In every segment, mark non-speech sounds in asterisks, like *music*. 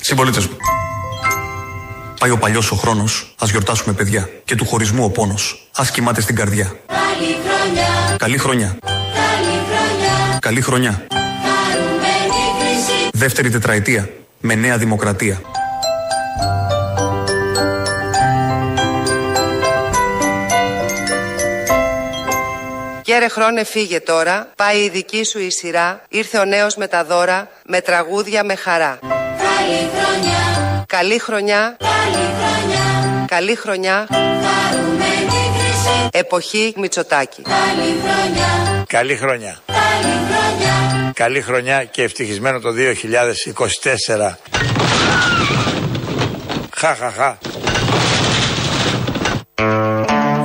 Συμπολίτε μου. Πάει ο παλιός ο χρόνος, ας γιορτάσουμε παιδιά. Και του χωρισμού ο πόνος, ας κοιμάται στην καρδιά. Καλή χρονιά. Καλή χρονιά. Καλή χρονιά. Καλή χρονιά. Δεύτερη τετραετία. Με νέα δημοκρατία. Γέρε χρόνε φύγε τώρα, πάει η δική σου η σειρά, ήρθε ο νέος με τα δώρα, με τραγούδια με χαρά. Καλή χρονιά, καλή χρονιά, καλή χρονιά, καλή χρονιά, εποχή Μητσοτάκη. Καλή χρονιά, καλή χρονιά, καλή χρονιά, καλή χρονιά και ευτυχισμένο το 2024. Χα,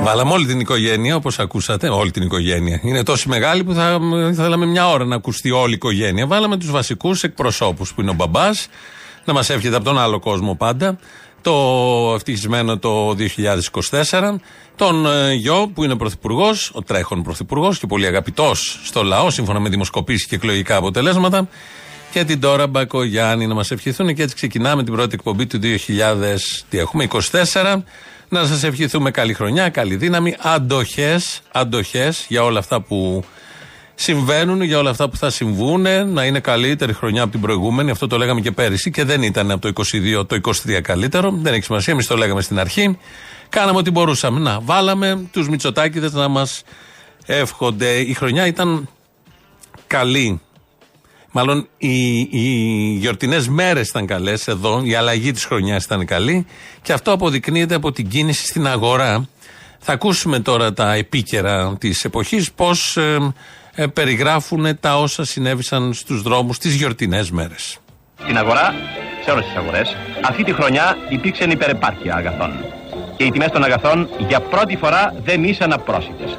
Βάλαμε όλη την οικογένεια, όπως ακούσατε, όλη την οικογένεια. Είναι τόσο μεγάλη που θα θέλαμε μια ώρα να ακουστεί όλη η οικογένεια. Βάλαμε τους βασικούς εκπροσώπους που είναι ο μπαμπάς, να μας εύχεται από τον άλλο κόσμο πάντα. Το ευτυχισμένο το 2024. Τον ε, γιο που είναι πρωθυπουργός, ο τρέχον πρωθυπουργός και πολύ αγαπητός στο λαό, σύμφωνα με δημοσκοπήσεις και εκλογικά αποτελέσματα. Και την τώρα Μπακογιάννη να μας ευχηθούν. Και έτσι ξεκινάμε την πρώτη εκπομπή του 2024 να σας ευχηθούμε καλή χρονιά, καλή δύναμη, αντοχές, αντοχές για όλα αυτά που συμβαίνουν, για όλα αυτά που θα συμβούν, να είναι καλύτερη χρονιά από την προηγούμενη. Αυτό το λέγαμε και πέρυσι και δεν ήταν από το 22 το 23 καλύτερο. Δεν έχει σημασία, εμείς το λέγαμε στην αρχή. Κάναμε ό,τι μπορούσαμε. Να, βάλαμε τους Μητσοτάκηδες να μας εύχονται. Η χρονιά ήταν καλή. Μάλλον οι, οι γιορτινές μέρες ήταν καλές εδώ, η αλλαγή της χρονιάς ήταν καλή και αυτό αποδεικνύεται από την κίνηση στην αγορά. Θα ακούσουμε τώρα τα επίκαιρα της εποχής, πώς ε, ε, περιγράφουν τα όσα συνέβησαν στους δρόμους τις γιορτινές μέρες. Στην αγορά, σε όλες τις αγορές, αυτή τη χρονιά υπήρξε υπερεπάρκεια αγαθών. Και οι τιμές των αγαθών για πρώτη φορά δεν ήσαν απρόσιτες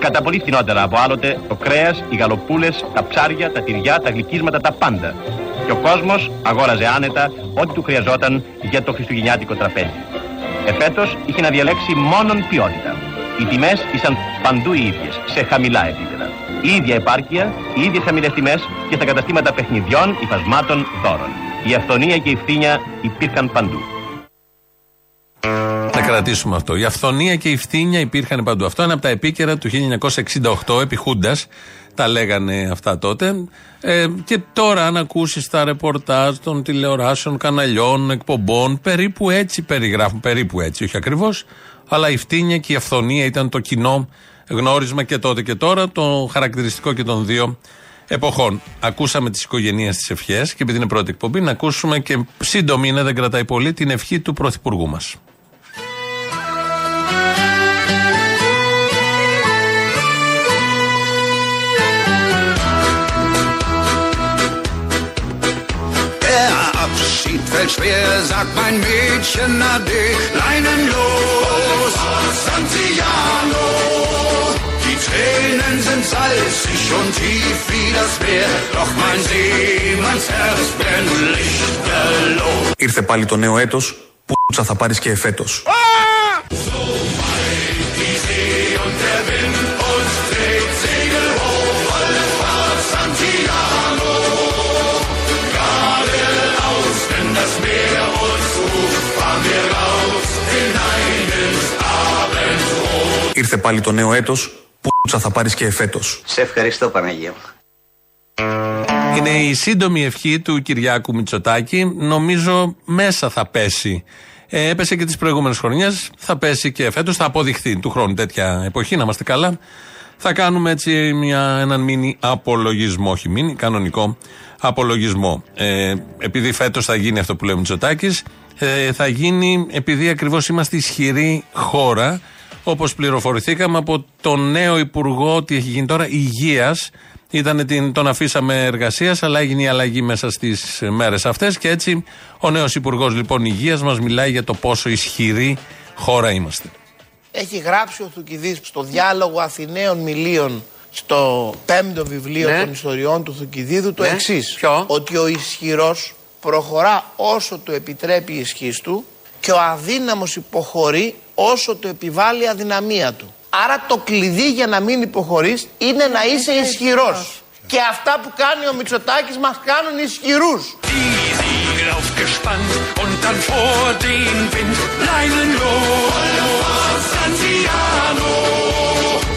κατά πολύ φθηνότερα από άλλοτε το κρέας, οι γαλοπούλες, τα ψάρια, τα τυριά, τα γλυκίσματα, τα πάντα. Και ο κόσμος αγόραζε άνετα ό,τι του χρειαζόταν για το χριστουγεννιάτικο τραπέζι. Εφέτος είχε να διαλέξει μόνον ποιότητα. Οι τιμές ήσαν παντού οι ίδιες, σε χαμηλά επίπεδα. Η ίδια επάρκεια, οι ίδιες χαμηλές τιμές και στα καταστήματα παιχνιδιών, υφασμάτων, δώρων. Η αυθονία και η φθήνια υπήρχαν παντού κρατήσουμε αυτό. Η αυθονία και η φθήνια υπήρχαν παντού. Αυτό είναι από τα επίκαιρα του 1968 επί Χούντας. Τα λέγανε αυτά τότε. Ε, και τώρα, αν ακούσεις τα ρεπορτάζ των τηλεοράσεων, καναλιών, εκπομπών, περίπου έτσι περιγράφουν. Περίπου έτσι, όχι ακριβώς. Αλλά η φτύνια και η αυθονία ήταν το κοινό γνώρισμα και τότε και τώρα, το χαρακτηριστικό και των δύο εποχών. Ακούσαμε τις οικογένειες της ευχές και επειδή είναι πρώτη εκπομπή, να ακούσουμε και σύντομη είναι, δεν κρατάει πολύ, την ευχή του Πρωθυπουργού μας. Abschied fällt schwer, sagt mein Mädchen Ade. Leinen los, Santiano. Die Tränen sind salzig und tief wie das Meer. Doch mein Seemanns Herz brennt lichterloh. Ήρθε πάλι το νέο έτος, που θα πάρεις και εφέτος. Ήρθε πάλι το νέο έτος, που θα πάρεις και εφέτος. Σε ευχαριστώ Παναγία Είναι η σύντομη ευχή του Κυριάκου Μητσοτάκη. Νομίζω μέσα θα πέσει. Ε, έπεσε και τις προηγούμενες χρονιές, θα πέσει και φέτος, θα αποδειχθεί του χρόνου τέτοια εποχή, να είμαστε καλά. Θα κάνουμε έτσι μια, έναν μίνι απολογισμό, όχι μίνι, κανονικό απολογισμό. Ε, επειδή φέτος θα γίνει αυτό που λέει ο Μητσοτάκης, ε, θα γίνει επειδή ακριβώς είμαστε ισχυρή χώρα Όπως πληροφορηθήκαμε από τον νέο Υπουργό, ότι έχει γίνει τώρα, Υγείας. Ήταν την, τον αφήσαμε εργασίας, αλλά έγινε η αλλαγή μέσα στις μέρες αυτές. Και έτσι ο νέος Υπουργός λοιπόν Υγείας μας μιλάει για το πόσο ισχυρή χώρα είμαστε. Έχει γράψει ο Θουκυδής στο διάλογο Αθηναίων Μιλίων στο πέμπτο βιβλίο ναι. των ιστοριών του Θουκυδίδου το ναι. εξής. Ότι ο ισχυρός προχωρά όσο το επιτρέπει η ισχύ του και ο αδύναμος υποχωρεί όσο το επιβάλλει η αδυναμία του. Άρα το κλειδί για να μην υποχωρείς είναι να είσαι ισχυρός. Και αυτά που κάνει ο Μητσοτάκης μας κάνουν ισχυρούς.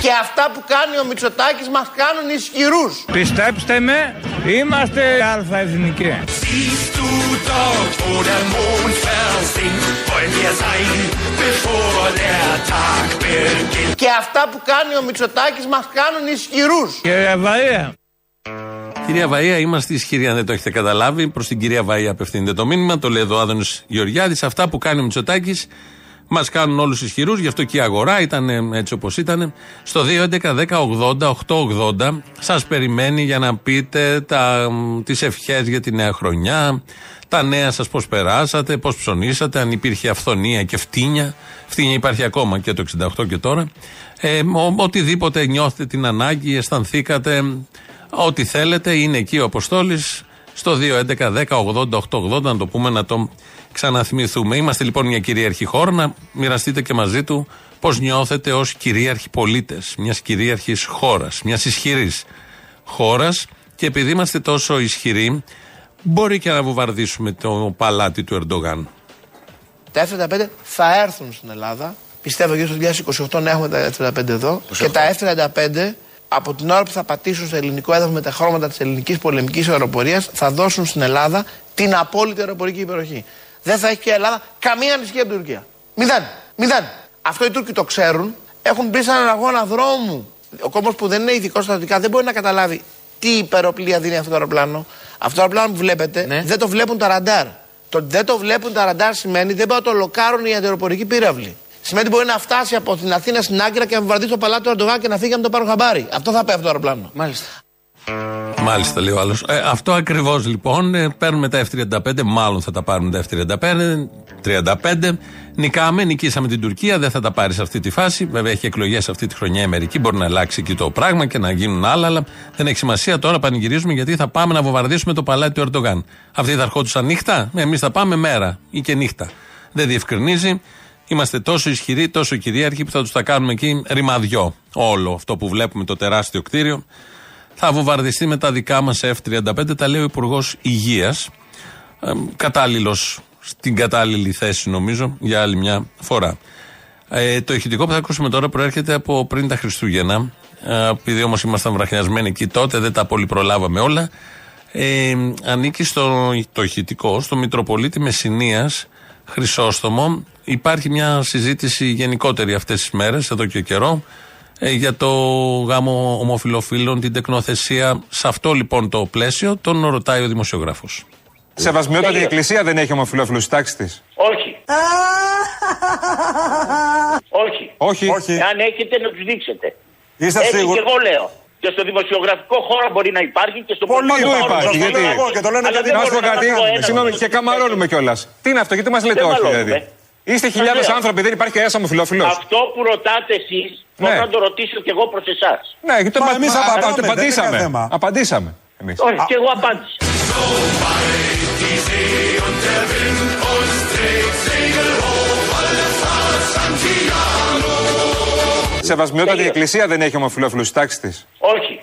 Και αυτά που κάνει ο Μητσοτάκης μας κάνουν ισχυρούς. Πιστέψτε με, είμαστε αλφαεθνικοί. Και αυτά που κάνει ο Μητσοτάκης μας κάνουν ισχυρούς. Κύριε Βαΐα. Κυρία Βαΐα, είμαστε ισχυροί αν δεν το έχετε καταλάβει. Προς την κυρία Βαΐα απευθύνεται το μήνυμα. Το λέει εδώ ο Άδωνο Γεωργιάδης. Αυτά που κάνει ο Μητσοτάκης Μας κάνουν όλους ισχυρούς, γι' αυτό και η αγορά ήταν έτσι όπως ήταν. Στο 2.11.10.80.880 σας περιμένει για να πείτε τις ευχές για τη νέα χρονιά, τα νέα σας πώς περάσατε, πώς ψωνίσατε, αν υπήρχε αυθονία και φτύνια. Φτύνια υπάρχει ακόμα και το 68 και τώρα. Ε, ο, οτιδήποτε νιώθετε την ανάγκη, αισθανθήκατε, ό,τι θέλετε, είναι εκεί ο Αποστόλης. Στο 2.11.10.80.880 να το πούμε να το ξαναθυμηθούμε. Είμαστε λοιπόν μια κυρίαρχη χώρα, να μοιραστείτε και μαζί του πώς νιώθετε ως κυρίαρχοι πολίτες μιας κυρίαρχης χώρας, μιας ισχυρής χώρας. Και επειδή είμαστε τόσο ισχυροί, μπορεί και να βουβαρδίσουμε το παλάτι του Ερντογάν. Τα F-35 θα έρθουν στην Ελλάδα. Πιστεύω και στο 2028 να έχουμε τα F-35 εδώ. Και τα F-35 από την ώρα που θα πατήσουν στο ελληνικό έδαφος με τα χρώματα της ελληνικής πολεμικής αεροπορίας θα δώσουν στην Ελλάδα την απόλυτη αεροπορική υπεροχή δεν θα έχει και η Ελλάδα καμία ανησυχία από την Τουρκία. Μηδέν. Μηδέν. Αυτό οι Τούρκοι το ξέρουν. Έχουν μπει σε έναν αγώνα δρόμου. Ο κόμμα που δεν είναι ειδικός στρατιωτικά δεν μπορεί να καταλάβει τι υπεροπλία δίνει αυτό το αεροπλάνο. Αυτό το αεροπλάνο που βλέπετε ναι. δεν το βλέπουν τα ραντάρ. Το ότι δεν το βλέπουν τα ραντάρ σημαίνει δεν μπορεί να το λοκάρουν οι αντιεροπορικοί πύραυλοι. Σημαίνει ότι μπορεί να φτάσει από την Αθήνα στην Άγκυρα και να βαρδίσει το παλάτι του Ερντογάν και να φύγει να το πάρουν χαμπάρι. Αυτό θα πει αυτό το αεροπλάνο. Μάλιστα. Μάλιστα, λέει ο άλλος. Ε, αυτό ακριβώς λοιπόν. Ε, παίρνουμε τα F35, μάλλον θα τα πάρουν τα F35. 35. Νικάμε, νικήσαμε την Τουρκία, δεν θα τα πάρεις σε αυτή τη φάση. Βέβαια έχει εκλογές αυτή τη χρονιά η Αμερική, μπορεί να αλλάξει εκεί το πράγμα και να γίνουν άλλα, αλλά δεν έχει σημασία. Τώρα πανηγυρίζουμε γιατί θα πάμε να βομβαρδίσουμε το παλάτι του Ερντογάν. Αυτοί θα ερχόντουσαν νύχτα, ε, εμείς θα πάμε μέρα ή και νύχτα. Δεν διευκρινίζει. Είμαστε τόσο ισχυροί, τόσο κυρίαρχοι που θα τους τα κάνουμε εκεί ρημαδιό. Όλο αυτό που βλέπουμε το τεράστιο κτίριο θα βομβαρδιστεί με τα δικά μας F-35, τα λέει ο Υπουργός Υγείας. Ε, Κατάλληλος στην κατάλληλη θέση, νομίζω, για άλλη μια φορά. Ε, το ηχητικό που θα ακούσουμε τώρα προέρχεται από πριν τα Χριστούγεννα. Ε, επειδή όμως ήμασταν βραχνιασμένοι εκεί τότε, δεν τα πολύ προλάβαμε όλα. Ε, ανήκει στο το ηχητικό, στο Μητροπολίτη Μεσσηνίας Χρυσόστομο. Υπάρχει μια συζήτηση γενικότερη αυτές τις μέρες, εδώ και καιρό, ε, για το γάμο ομοφιλοφίλων, την τεκνοθεσία. Σε αυτό λοιπόν το πλαίσιο τον ρωτάει ο δημοσιογράφος. Σεβασμιότατη η Εκκλησία δεν έχει ομοφιλόφιλου στη τάξη της. Όχι. *laughs* Όχι. Όχι. Όχι. Αν έχετε να τους δείξετε. Είστε Έτσι σίγουροι; και εγώ λέω. Και στο δημοσιογραφικό χώρο μπορεί να υπάρχει και στο Πολύ πολιτικό χώρο. υπάρχει, Το γιατί- λέω εγώ και το λένε Αλλά γιατί- δεν Να σου πω μπορώ κάτι. πω ένα Συγγνώμη, μόνο. και καμαρώνουμε κιόλας. Τι είναι αυτό, γιατί μας λέτε Δεν όχι μαλώνουμε. δηλαδή; Είστε Σας χιλιάδες λέω. άνθρωποι, δεν υπάρχει κανένας ομοφιλόφιλος. Αυτό που ρωτάτε εσείς, Ναι. μπορώ να το ρωτήσω και εγώ προς εσάς. Ναι, γιατί Μα το εμείς α- α- απαντάμε, δεν είναι απαντήσαμε. θέμα. Απαντήσαμε. Εμείς. Όχι, και εγώ απάντησα. Σεβασμιότατη η Εκκλησία δεν έχει ομοφιλόφιλου στη τάξη της. Όχι.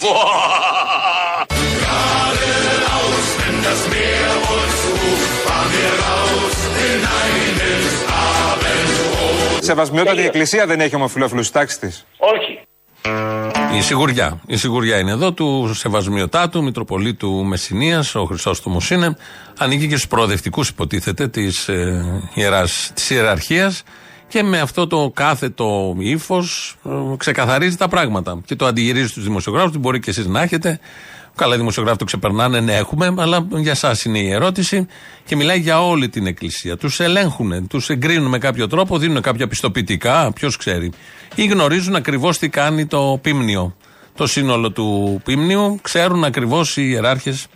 Σεβασμιότατη η Εκκλησία δεν έχει ομοφιλόφιλου στη τάξη της. Όχι. Η σιγουριά. Η σιγουριά είναι εδώ του Σεβασμιωτάτου, Μητροπολίτου Μεσσηνίας, ο Χρυσόστομο είναι. Ανήκει και στους προοδευτικούς, υποτίθεται, της ε, της ιεραρχίας. Και με αυτό το κάθετο ύφος ε, ξεκαθαρίζει τα πράγματα. Και το αντιγυρίζει στους δημοσιογράφους, την μπορεί και εσείς να έχετε. Καλά, οι δημοσιογράφοι το ξεπερνάνε, ναι, έχουμε, αλλά για εσά είναι η ερώτηση. Και μιλάει για όλη την Εκκλησία. Τους ελέγχουν, τους εγκρίνουν με κάποιο τρόπο, δίνουν κάποια πιστοποιητικά, ποιος ξέρει. Ή γνωρίζουν ακριβώς τι κάνει το πίμνιο. Το σύνολο του πίμνιου ξέρουν ακριβώς οι ιεράρχες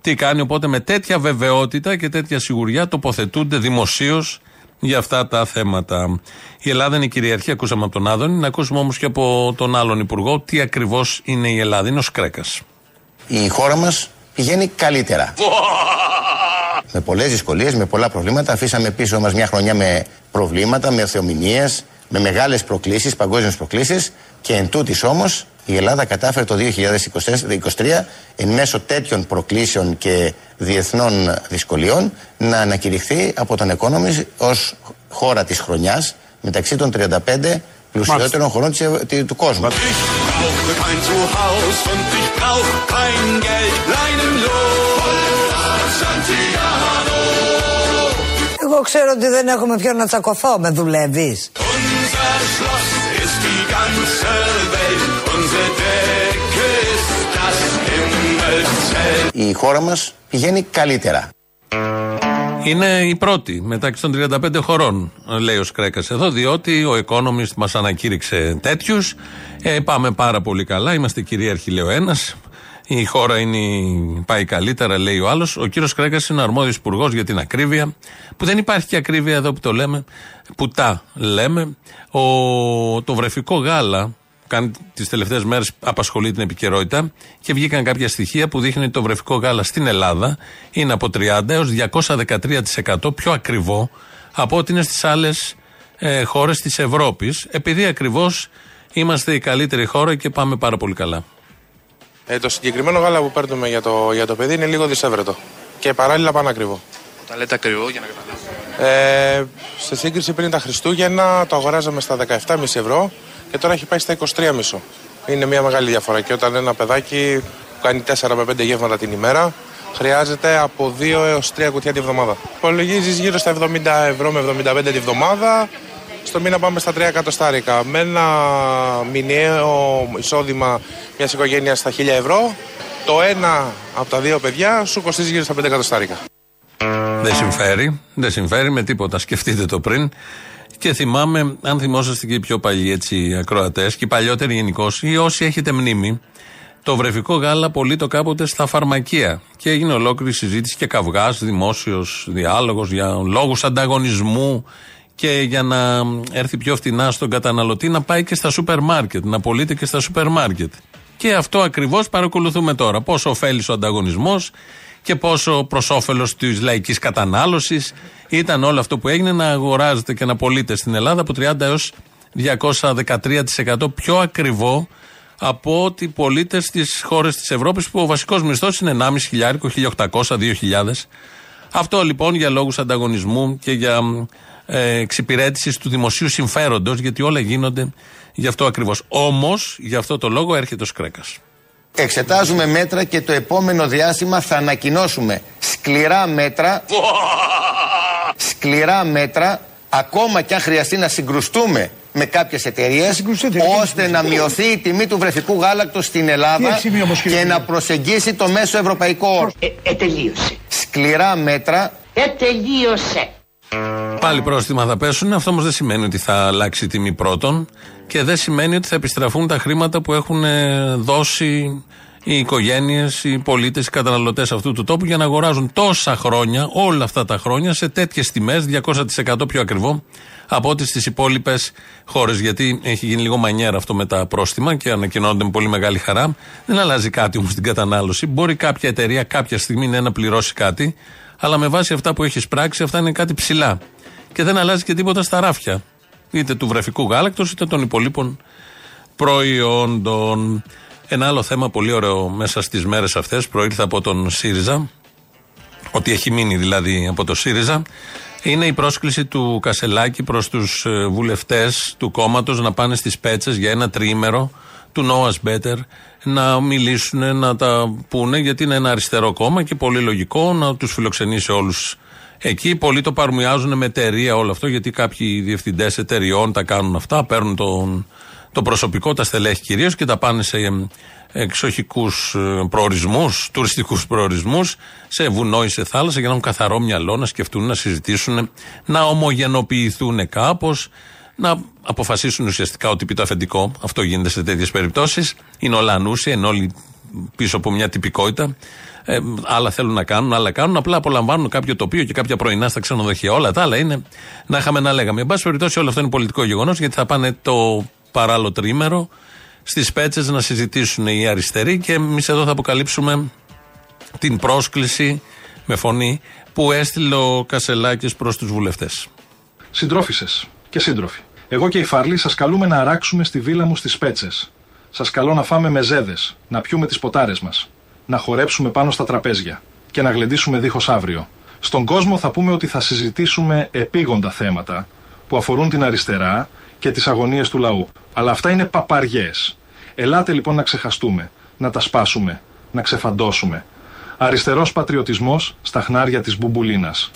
τι κάνει. Οπότε με τέτοια βεβαιότητα και τέτοια σιγουριά τοποθετούνται δημοσίως για αυτά τα θέματα. Η Ελλάδα είναι η κυριαρχία, ακούσαμε από τον Άδωνη. Να ακούσουμε όμως και από τον άλλον Υπουργό τι ακριβώς είναι η Ελλάδα. Είναι ο Σκρέκας. Η χώρα μας πηγαίνει καλύτερα. με πολλές δυσκολίες, με πολλά προβλήματα. Αφήσαμε πίσω μας μια χρονιά με προβλήματα, με θεομηνίες, με μεγάλε προκλήσει, παγκόσμιε προκλήσει και εν τούτης όμως η Ελλάδα κατάφερε το 2023 εν μέσω τέτοιων προκλήσεων και διεθνών δυσκολιών να ανακηρυχθεί από τον Economist ως χώρα της χρονιάς μεταξύ των 35 πλουσιότερων χωρών της, του κόσμου. Εγώ ξέρω ότι δεν έχουμε ποιον να τσακωθώ, με δουλεύεις. Η χώρα μας πηγαίνει καλύτερα. Είναι η πρώτη μεταξύ των 35 χωρών, λέει ο Σκρέκας εδώ, διότι ο Economist μας ανακήρυξε τέτοιους. Ε, πάμε πάρα πολύ καλά. Είμαστε κυρίαρχοι, λέει ο ένας. Η χώρα είναι, πάει καλύτερα, λέει ο άλλος. Ο κύριος Κρέκα είναι αρμόδιος υπουργός για την ακρίβεια, που δεν υπάρχει και ακρίβεια εδώ που το λέμε, που τα λέμε. Ο, το βρεφικό γάλα, κάνει τις τελευταίες μέρες απασχολεί την επικαιρότητα και βγήκαν κάποια στοιχεία που δείχνουν ότι το βρεφικό γάλα στην Ελλάδα είναι από 30 έως 213% πιο ακριβό από ό,τι είναι στις άλλες ε, χώρες της Ευρώπης, επειδή ακριβώς είμαστε η καλύτερη χώρα και πάμε πάρα πολύ καλά. Ε, το συγκεκριμένο γάλα που παίρνουμε για το, για το παιδί είναι λίγο δυσέβρετο και παράλληλα πανακριβό. Τα λέτε ακριβό για να καταλάβω. Ε, σε σύγκριση πριν τα Χριστούγεννα το αγοράζαμε στα 17,5 ευρώ και τώρα έχει πάει στα 23,5. Είναι μια μεγάλη διαφορά και όταν ένα παιδάκι που κάνει 4 με 5 γεύματα την ημέρα χρειάζεται από 2 έως 3 κουτιά τη βδομάδα. Υπολογίζεις γύρω στα 70 ευρώ με 75 τη βδομάδα. Στο μήνα πάμε στα 3 εκατοστάρικα. Με ένα μηνιαίο εισόδημα μιας οικογένειας στα 1000 ευρώ, το ένα από τα δύο παιδιά σου κοστίζει γύρω στα 5 εκατοστάρικα. Δεν συμφέρει, δεν συμφέρει με τίποτα. Σκεφτείτε το πριν. Και θυμάμαι, αν θυμόσαστε και οι πιο παλιοί έτσι ακροατές και οι παλιότεροι γενικώς, ή όσοι έχετε μνήμη, το βρεφικό γάλα το κάποτε στα φαρμακεία. Και έγινε ολόκληρη συζήτηση και καυγάς, δημόσιος διάλογος για λόγους ανταγωνισμού και για να έρθει πιο φτηνά στον καταναλωτή να πάει και στα σούπερ μάρκετ, να πωλείται και στα σούπερ μάρκετ. Και αυτό ακριβώς παρακολουθούμε τώρα. Πόσο ωφέλει ο ανταγωνισμός και πόσο προς όφελος της λαϊκής κατανάλωσης ήταν όλο αυτό που έγινε να αγοράζεται και να πωλείται στην Ελλάδα από 30 έως 213% πιο ακριβό από ότι πωλείται στις χώρες της Ευρώπης που ο βασικός μισθός είναι 1,5 χιλιάρικο, 1.800, 2.000. Αυτό λοιπόν για λόγους ανταγωνισμού και για ε, εξυπηρέτησης του δημοσίου συμφέροντος, γιατί όλα γίνονται γι' αυτό ακριβώς. Όμως, γι' αυτό το λόγο έρχεται ο Σκρέκας. Εξετάζουμε μέτρα και το επόμενο διάστημα θα ανακοινώσουμε σκληρά μέτρα. σκληρά μέτρα, ακόμα και αν χρειαστεί να συγκρουστούμε με κάποιες εταιρείες, ώστε να μειωθεί η τιμή του βρεφικού γάλακτος στην Ελλάδα και να προσεγγίσει το μέσο ευρωπαϊκό όρο. Ε, ε, τελείωσε. Σκληρά μέτρα. Ε, τελείωσε. Πάλι πρόστιμα θα πέσουν. Αυτό όμως δεν σημαίνει ότι θα αλλάξει η τιμή πρώτον και δεν σημαίνει ότι θα επιστραφούν τα χρήματα που έχουν ε, δώσει οι οικογένειες, οι πολίτες, οι καταναλωτές αυτού του τόπου για να αγοράζουν τόσα χρόνια, όλα αυτά τα χρόνια, σε τέτοιες τιμές, 200% πιο ακριβό από ό,τι στις υπόλοιπες χώρες. Γιατί έχει γίνει λίγο μανιέρα αυτό με τα πρόστιμα και ανακοινώνονται με πολύ μεγάλη χαρά. Δεν αλλάζει κάτι όμως στην κατανάλωση. Μπορεί κάποια εταιρεία κάποια στιγμή να πληρώσει κάτι, αλλά με βάση αυτά που έχεις πράξει, αυτά είναι κάτι ψηλά. Και δεν αλλάζει και τίποτα στα ράφια. Είτε του βρεφικού γάλακτος, είτε των υπολείπων προϊόντων. Ένα άλλο θέμα πολύ ωραίο μέσα στις μέρες αυτές προήλθε από τον ΣΥΡΙΖΑ, ότι έχει μείνει δηλαδή από το ΣΥΡΙΖΑ, είναι η πρόσκληση του Κασελάκη προς τους ε, βουλευτές του κόμματος να πάνε στις πέτσες για ένα τρίμερο του Noah's Better να μιλήσουν, να τα πούνε, γιατί είναι ένα αριστερό κόμμα και πολύ λογικό να τους φιλοξενήσει όλους εκεί. Πολλοί το παρομοιάζουν με εταιρεία όλο αυτό, γιατί κάποιοι διευθυντές εταιριών τα κάνουν αυτά, παίρνουν τον, το προσωπικό, τα στελέχη κυρίως και τα πάνε σε εξοχικούς ε, προορισμούς, *laughs* τουριστικούς προορισμούς, σε βουνό ή σε θάλασσα για να έχουν καθαρό μυαλό, να σκεφτούν, να συζητήσουν, να ομογενοποιηθούν κάπως, να αποφασίσουν ουσιαστικά ότι πει το αφεντικό. Αυτό γίνεται σε τέτοιες περιπτώσεις. Είναι όλα ανούσια, είναι όλοι πίσω από μια τυπικότητα. Ε, άλλα θέλουν να κάνουν, άλλα κάνουν. Απλά απολαμβάνουν κάποιο τοπίο και κάποια πρωινά στα ξενοδοχεία. Όλα τα άλλα είναι να είχαμε να λέγαμε. Εν πάση περιπτώσει, όλο αυτό είναι πολιτικό γεγονός γιατί θα πάνε το παράλληλο τρίμερο στις πέτσες να συζητήσουν οι αριστεροί και εμείς εδώ θα αποκαλύψουμε την πρόσκληση με φωνή που έστειλε ο Κασελάκης προς τους βουλευτές. Συντρόφισε και σύντροφοι. Εγώ και η Φαρλή σας καλούμε να αράξουμε στη βίλα μου στις Πέτσες. Σας καλώ να φάμε μεζέδε, να πιούμε τις ποτάρες μας, να χορέψουμε πάνω στα τραπέζια και να γλεντήσουμε δίχως αύριο. Στον κόσμο θα πούμε ότι θα συζητήσουμε επίγοντα θέματα που αφορούν την αριστερά και τις αγωνίες του λαού. Αλλά αυτά είναι παπαριές. Ελάτε λοιπόν να ξεχαστούμε, να τα σπάσουμε, να ξεφαντώσουμε. Αριστερός πατριωτισμός στα χνάρια της Μπουμπουλίνας.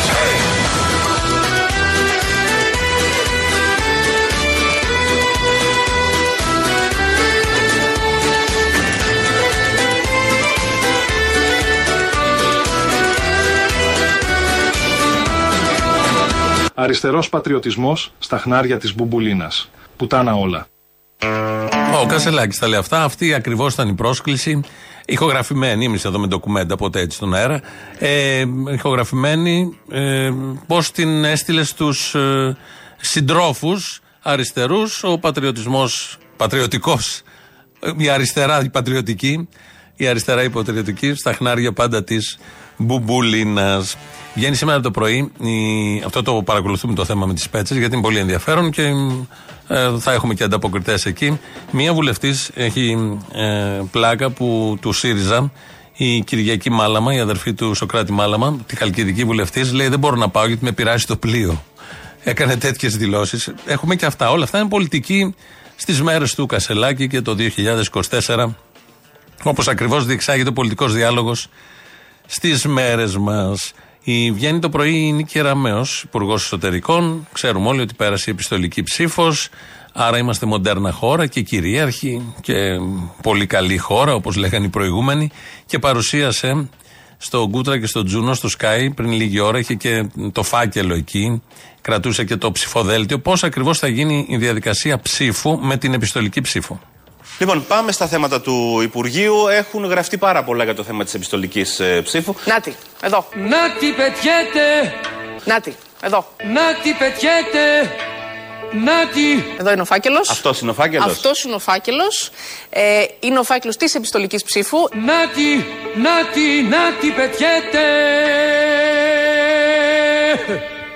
Αριστερός πατριωτισμός στα χνάρια της Μπουμπουλίνας. Πουτάνα όλα. Ο Κασελάκης τα λέει αυτά. Αυτή ακριβώς ήταν η πρόσκληση. Ηχογραφημένη, εμείς εδώ με ντοκουμέντα ποτέ έτσι στον αέρα. Ε, ηχογραφημένη, ε, πώς την έστειλε στους ε, συντρόφους αριστερούς, ο πατριωτισμός, πατριωτικός, η αριστερά η πατριωτική, η αριστερά η πατριωτική, στα χνάρια πάντα της Μπουμπούλινα. Βγαίνει σήμερα το πρωί, η, αυτό το παρακολουθούμε το θέμα με τις πέτσες, γιατί είναι πολύ ενδιαφέρον και ε, θα έχουμε και ανταποκριτές εκεί. Μία βουλευτής έχει ε, πλάκα που του ΣΥΡΙΖΑ, η Κυριακή Μάλαμα, η αδερφή του Σοκράτη Μάλαμα, τη χαλκιδική βουλευτής, λέει: Δεν μπορώ να πάω γιατί με πειράζει το πλοίο. Έκανε τέτοιες δηλώσεις. Έχουμε και αυτά. Όλα αυτά είναι πολιτική στις μέρες του Κασελάκη και το 2024. Όπως ακριβώς διεξάγεται ο πολιτικός διάλογος στις μέρες μας. Η βγαίνει το πρωί η Νίκη Ραμαίο, Υπουργός Εσωτερικών. Ξέρουμε όλοι ότι πέρασε η επιστολική ψήφος. Άρα είμαστε μοντέρνα χώρα και κυρίαρχη και πολύ καλή χώρα, όπως λέγανε οι προηγούμενοι. Και παρουσίασε στο Γκούτρα και στο Τζούνο, στο Sky, πριν λίγη ώρα, είχε και το φάκελο εκεί, κρατούσε και το ψηφοδέλτιο. Πώς ακριβώς θα γίνει η διαδικασία ψήφου με την επιστολική ψήφο. Λοιπόν, πάμε στα θέματα του Υπουργείου. Έχουν γραφτεί πάρα πολλά για το θέμα της επιστολικής ε, ψήφου. Νάτι, εδώ. Νάτι, πετιέται. Νάτι, εδώ. Νάτι, πετιέται. Νάτι. Εδώ είναι ο φάκελος. Αυτός είναι ο φάκελος. Αυτός είναι ο φάκελος. Ε, είναι ο φάκελος της επιστολικής ψήφου. Νάτι, νάτι, νάτι, πετιέται.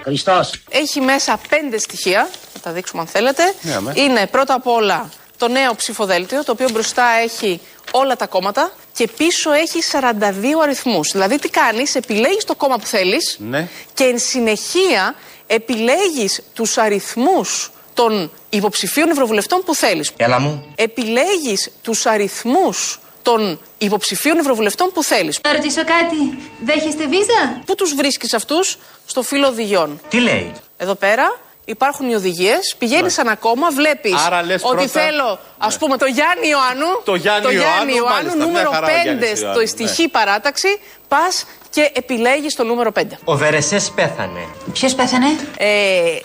Χριστός. Έχει μέσα πέντε στοιχεία. Θα τα δείξουμε αν θέλετε. Ναι, είναι πρώτα απ' όλα το νέο ψηφοδέλτιο, το οποίο μπροστά έχει όλα τα κόμματα και πίσω έχει 42 αριθμούς. Δηλαδή τι κάνεις, επιλέγεις το κόμμα που θέλεις ναι. και εν συνεχεία επιλέγεις τους αριθμούς των υποψηφίων ευρωβουλευτών που θέλεις. Έλα μου. Επιλέγεις τους αριθμούς των υποψηφίων ευρωβουλευτών που θέλεις. Να ρωτήσω κάτι. Δέχεστε βίζα; Πού τους βρίσκεις αυτούς; Στο φύλλο οδηγιών. Τι λέει; Εδώ πέρα υπάρχουν οι οδηγίες. Πηγαίνεις ναι. σαν ακόμα, βλέπεις ότι θέλω, ας ναι. πούμε, το Γιάννη Ιωάννου. Το Γιάννη, Ιωάννου, Ιωάννου νούμερο 5 στο στοιχή ναι. παράταξη. Πας και επιλέγεις το νούμερο 5. Ο Βερεσές πέθανε. Ποιος πέθανε; Ε,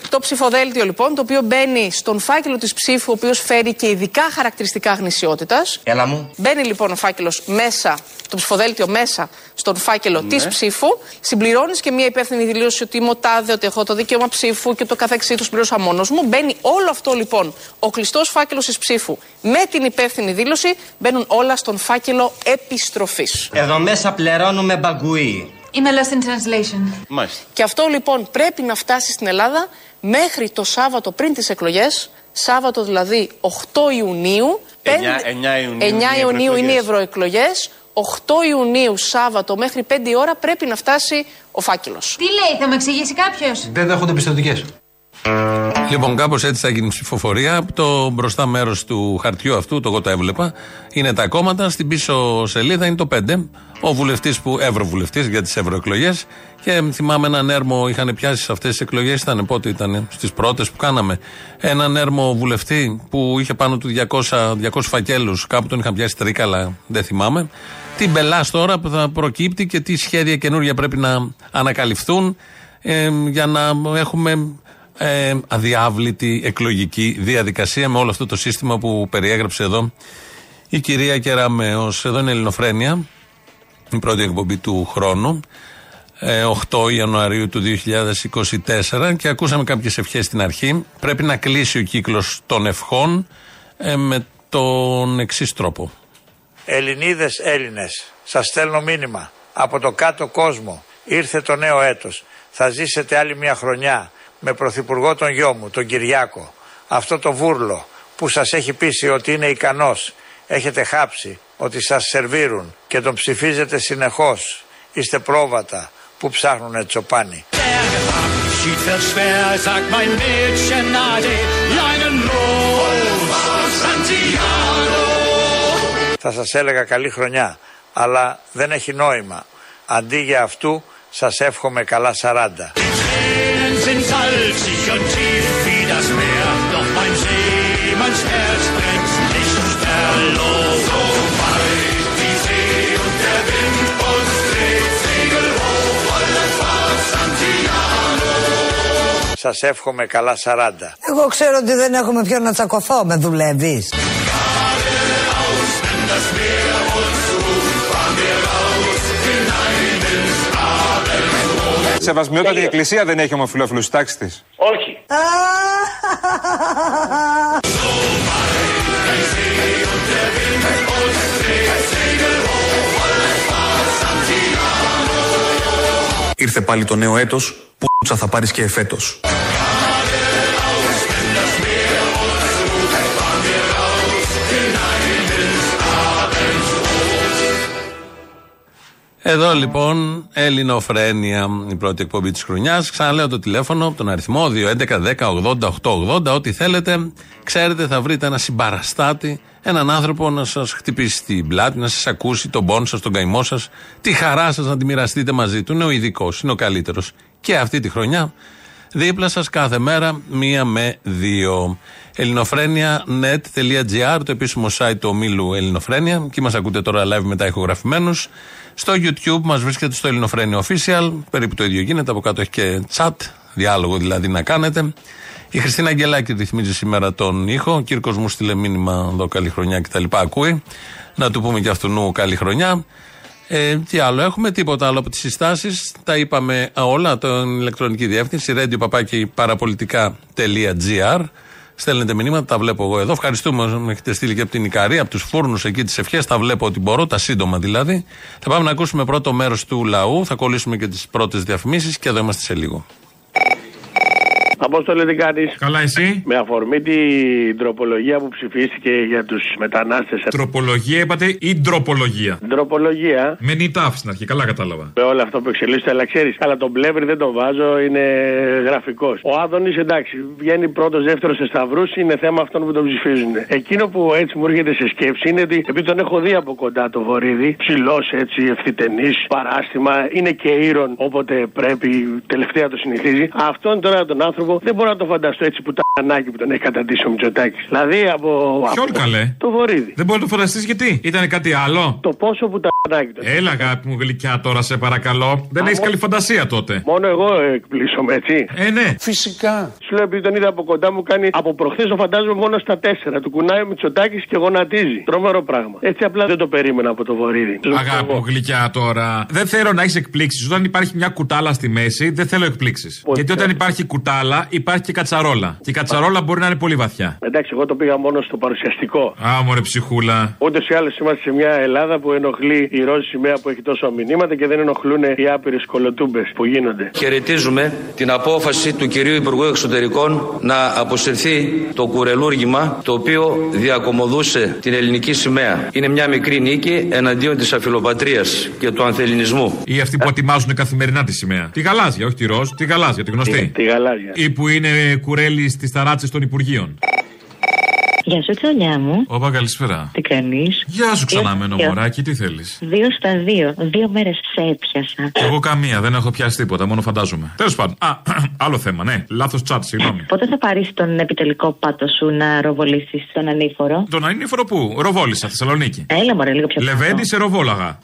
το ψηφοδέλτιο λοιπόν, το οποίο μπαίνει στον φάκελο της ψήφου, ο οποίος φέρει και ειδικά χαρακτηριστικά γνησιότητας. Έλα μου. Μπαίνει λοιπόν ο φάκελος μέσα, το ψηφοδέλτιο μέσα στον φάκελο Ναι. της ψήφου. Συμπληρώνεις και μια υπεύθυνη δηλώση ότι είμαι ο τάδε, ότι έχω το δικαίωμα ψήφου και το καθεξή τους πλήρωσα μόνο μου. Μπαίνει όλο αυτό λοιπόν, ο κλειστός φάκελος της ψήφου με την υπεύθυνη δήλωση, μπαίνουν όλα στον φάκελο επιστροφής. Εδώ μέσα πληρώνουμε μπαγκουί. Είμαι lost in translation. Μάλιστα. Και αυτό λοιπόν πρέπει να φτάσει στην Ελλάδα μέχρι το Σάββατο πριν τις εκλογές, Σάββατο δηλαδή 8 Ιουνίου, 9 Ιουνίου 9 είναι οι Ιουνίου είναι οι ευρωεκλογές. ευρωεκλογές, 8 Ιουνίου Σάββατο μέχρι 5 η ώρα πρέπει να φτάσει ο φάκελος. Τι λέει, θα με εξηγήσει κάποιος; Δεν δέχονται πιστοτικές. Λοιπόν, κάπως έτσι θα γίνει η ψηφοφορία. Το μπροστά μέρος του χαρτιού αυτού, το εγώ το έβλεπα, είναι τα κόμματα. Στην πίσω σελίδα είναι το 5. Ο βουλευτής που, ευρωβουλευτής για τις ευρωεκλογές. Και θυμάμαι έναν έρμο είχαν πιάσει σε αυτές τις εκλογές. Ήταν πότε ήταν, στις πρώτες που κάναμε. Έναν έρμο βουλευτή που είχε πάνω του 200, 200 φακέλους. Κάπου τον είχαν πιάσει τρίκαλα, δεν θυμάμαι. Τι μπελά τώρα που θα προκύπτει και τι σχέδια καινούργια πρέπει να ανακαλυφθούν ε, για να έχουμε ε, αδιάβλητη εκλογική διαδικασία με όλο αυτό το σύστημα που περιέγραψε εδώ η κυρία Κεραμέως. Εδώ είναι η Ελληνοφρένεια, η πρώτη εκπομπή του χρόνου, ε, 8 Ιανουαρίου του 2024 και ακούσαμε κάποιες ευχές στην αρχή. Πρέπει να κλείσει ο κύκλος των ευχών ε, με τον εξής τρόπο. Ελληνίδες, Έλληνες, σας στέλνω μήνυμα. Από το κάτω κόσμο ήρθε το νέο έτος. Θα ζήσετε άλλη μια χρονιά με πρωθυπουργό τον γιο μου, τον Κυριάκο. αυτό το βούρλο που σας έχει πείσει ότι είναι ικανός, έχετε χάψει, ότι σας σερβίρουν και τον ψηφίζετε συνεχώς, είστε πρόβατα που ψάχνουνε τσοπάνι. Schied wird schwer, sagt mein Mädchen Ade, leinen los, Santiano. Θα σας έλεγα καλή χρονιά, αλλά δεν έχει νόημα. Αντί για αυτού, σας εύχομαι καλά 40. Tränen sind salzig und tief wie das Meer, doch mein Seemannsherz brennt nicht verloren. So weit die See und der Wind uns trägt, Segel hoch, volle Fahrt, Santiano. Σας εύχομαι καλά 40. Εγώ ξέρω ότι δεν έχω με ποιον να τσακωθώ, με δουλεύεις. Σεβασμιότατη η Εκκλησία δεν έχει ομοφυλόφιλου στη τάξη της. Όχι. Ήρθε πάλι το νέο έτος, που θα πάρεις και εφέτος. Εδώ λοιπόν Ελληνοφρένια, η πρώτη εκπομπή της χρονιάς. Ξαναλέω το τηλέφωνο, τον αριθμό 2.11.10.80.880. Ό,τι θέλετε, ξέρετε, θα βρείτε ένα συμπαραστάτη, έναν άνθρωπο να σας χτυπήσει την πλάτη, να σας ακούσει τον πόνο σας, τον καημό σας, τη χαρά σας να τη μοιραστείτε μαζί του. Είναι ο ειδικός, είναι ο καλύτερος. Και αυτή τη χρονιά δίπλα σας κάθε μέρα, μία με δύο. ελληνοφρένια.net.gr, το επίσημο site του ομίλου Ελληνοφρένια. Εκεί μας ακούτε τώρα live μετά ηχογραφημένους. Στο YouTube μας βρίσκεται στο Ελληνοφρένια Official. Περίπου το ίδιο γίνεται. Από κάτω έχει και chat, διάλογο δηλαδή να κάνετε. Η Χριστίνα Αγγελάκη ρυθμίζει σήμερα τον ήχο. Ο Κύρκος μου στείλε μήνυμα εδώ καλή χρονιά κτλ. Ακούει. Να του πούμε και αυτού νου καλή χρονιά. Ε, τι άλλο έχουμε, τίποτα άλλο από τις συστάσεις. Τα είπαμε όλα. Την ηλεκτρονική διεύθυνση radio.parapolitica.gr. Στέλνετε μηνύματα, τα βλέπω εγώ εδώ. Ευχαριστούμε, με έχετε στείλει και από την Ικαρία, από τους φούρνους εκεί τις ευχές. Τα βλέπω ότι μπορώ, τα σύντομα δηλαδή. Θα πάμε να ακούσουμε πρώτο μέρος του λαού. Θα κολλήσουμε και τις πρώτες διαφημίσεις και εδώ είμαστε σε λίγο. Απόστολε τι κάνεις; Καλά, εσύ; Με αφορμή την τροπολογία που ψηφίστηκε για τους μετανάστες. Τροπολογία είπατε ή ντροπολογία; Τροπολογία. Με νητάφ στην αρχή, καλά κατάλαβα. Με όλο αυτό που εξελίσσεται, αλλά ξέρεις, αλλά τον πλεύρη δεν τον βάζω, είναι γραφικός. Ο Άδωνης εντάξει, βγαίνει πρώτος, δεύτερος σε σταυρούς, είναι θέμα αυτών που τον ψηφίζουν. Εκείνο που έτσι μου έρχεται σε σκέψη είναι ότι επειδή τον έχω δει από κοντά το βορίδι, ψηλός έτσι, ευθυτενής, παράστημα, είναι και ήρων όποτε πρέπει, τελευταία το συνηθίζει. Αυτόν τώρα τον άνθρωπο δεν μπορώ να το φανταστώ έτσι που τα ανάγκη που τον έχει καταντήσει ο Μητσοτάκης. Δηλαδή από. Ποιον από- καλέ; Το βορίδι. Δεν μπορεί να το φανταστείς γιατί; Ήταν κάτι άλλο; Το πόσο που τα ανάγκη τον. Έλα, αγάπη μου γλυκιά τώρα, σε παρακαλώ. Δεν έχεις καλή φαντασία τότε. Μόνο εγώ εκπλήσωμαι, έτσι. Ε, ναι. Φυσικά. Σου λέω επειδή τον είδα από κοντά μου κάνει από προχθές το φαντάζομαι μόνο στα τέσσερα. Του κουνάει ο Μητσοτάκης και γονατίζει. Τρομερό πράγμα. Έτσι απλά δεν το περίμενα από το βορίδι. Αγάπη μου γλυκιά τώρα. Δεν θέλω να έχεις εκπλήξεις. Όταν υπάρχει μια κουτάλα στη μέση, δεν θέλω εκπλήξεις. Γιατί όταν υπάρχει κουτάλα, υπάρχει και κατσαρόλα. Και η κατσαρόλα μπορεί να είναι πολύ βαθιά. Εντάξει, εγώ το πήγα μόνο στο παρουσιαστικό. Α, μωρέ ψυχούλα. Ούτε ή άλλω είμαστε σε μια Ελλάδα που ενοχλεί η ροζ σημαία που έχει τόσο μηνύματα και δεν ενοχλούν οι άπειρε κολοτούμπε που γίνονται. Χαιρετίζουμε την απόφαση του κυρίου Υπουργού Εξωτερικών να αποσυρθεί το κουρελούργημα το οποίο διακομωδούσε την ελληνική σημαία. Είναι μια μικρή νίκη εναντίον της αφιλοπατρίας και του ανθεληνισμού. Ή αυτοί που ετοιμάζουν καθημερινά τη σημαία. Τη γαλάζια, όχι τη ροζ, τη γαλάζια, τη γνωστή. Τη γαλάζια. Ή που είναι κουρέλι στις ταράτσες των Υπουργείων. Γεια σου, τσολιά μου. Όπα, καλησπέρα. Τι κάνεις; Γεια σου ξανά, μένο μωράκι, τι θέλεις; Δύο στα δύο. Δύο μέρες σε έπιασα. Εγώ καμία, δεν έχω πιάσει τίποτα, μόνο φαντάζομαι. Τέλος πάντων. Α, *clears throat* άλλο θέμα, ναι. Λάθος τσάτ, συγγνώμη. Πότε θα πάρεις τον επιτελικό πάτο σου να ροβολήσεις τον ανήφορο; Τον ανήφορο πού, Ροβόλησα, Θεσσαλονίκη. Έλα, μωρέ, λίγο πιο Λεβέντη σε ροβόλαγα.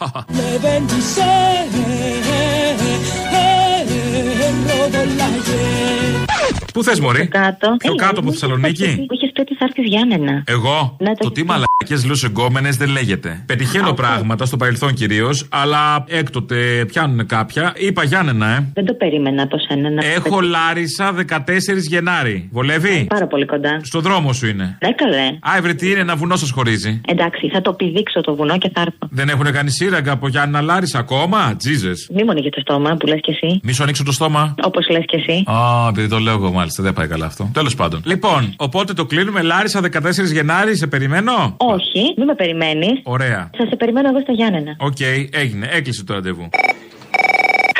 Πού θες, Μωρή; Κάτω. Πιο Έλα, κάτω από μην Θεσσαλονίκη. Που είχες πει ότι θα έρθεις Γιάννενα. Εγώ; Ναι, το τι μαλακές λουσεγκόμενε δεν λέγεται. Πετυχαίνω πράγματα στο παρελθόν κυρίως, αλλά έκτοτε πιάνουν κάποια. Είπα Γιάννενα, ε. Δεν το περίμενα από σένα να Έχω Λάρισα 14 Γενάρη. Βολεύει; Πάρα πολύ κοντά. Στο δρόμο σου είναι. Ναι, καλέ. Άιβρε, τι είναι, ένα βουνό σας χωρίζει. Εντάξει, θα το πηδήξω το βουνό και θα έρθω. Δεν έχουν κάνει σύραγγα από Γιάννα Λάρισα ακόμα; Τζίζε. Μη μου ανοίγεις το στόμα που λες κι εσύ. Μη σου ανοίξω το στόμα. Όπως λες κι εσύ. Α, επειδή το λέω εγώ μάλιστα. Μάλιστα, δεν πάει καλά αυτό. Τέλος πάντων. Λοιπόν, οπότε το κλείνουμε. Λάρισα 14 Γενάρη, σε περιμένω; Όχι, μην με περιμένεις. Ωραία. Θα σε περιμένω εγώ στα Γιάννενα. Οκ, έγινε. Έκλεισε το ραντεβού.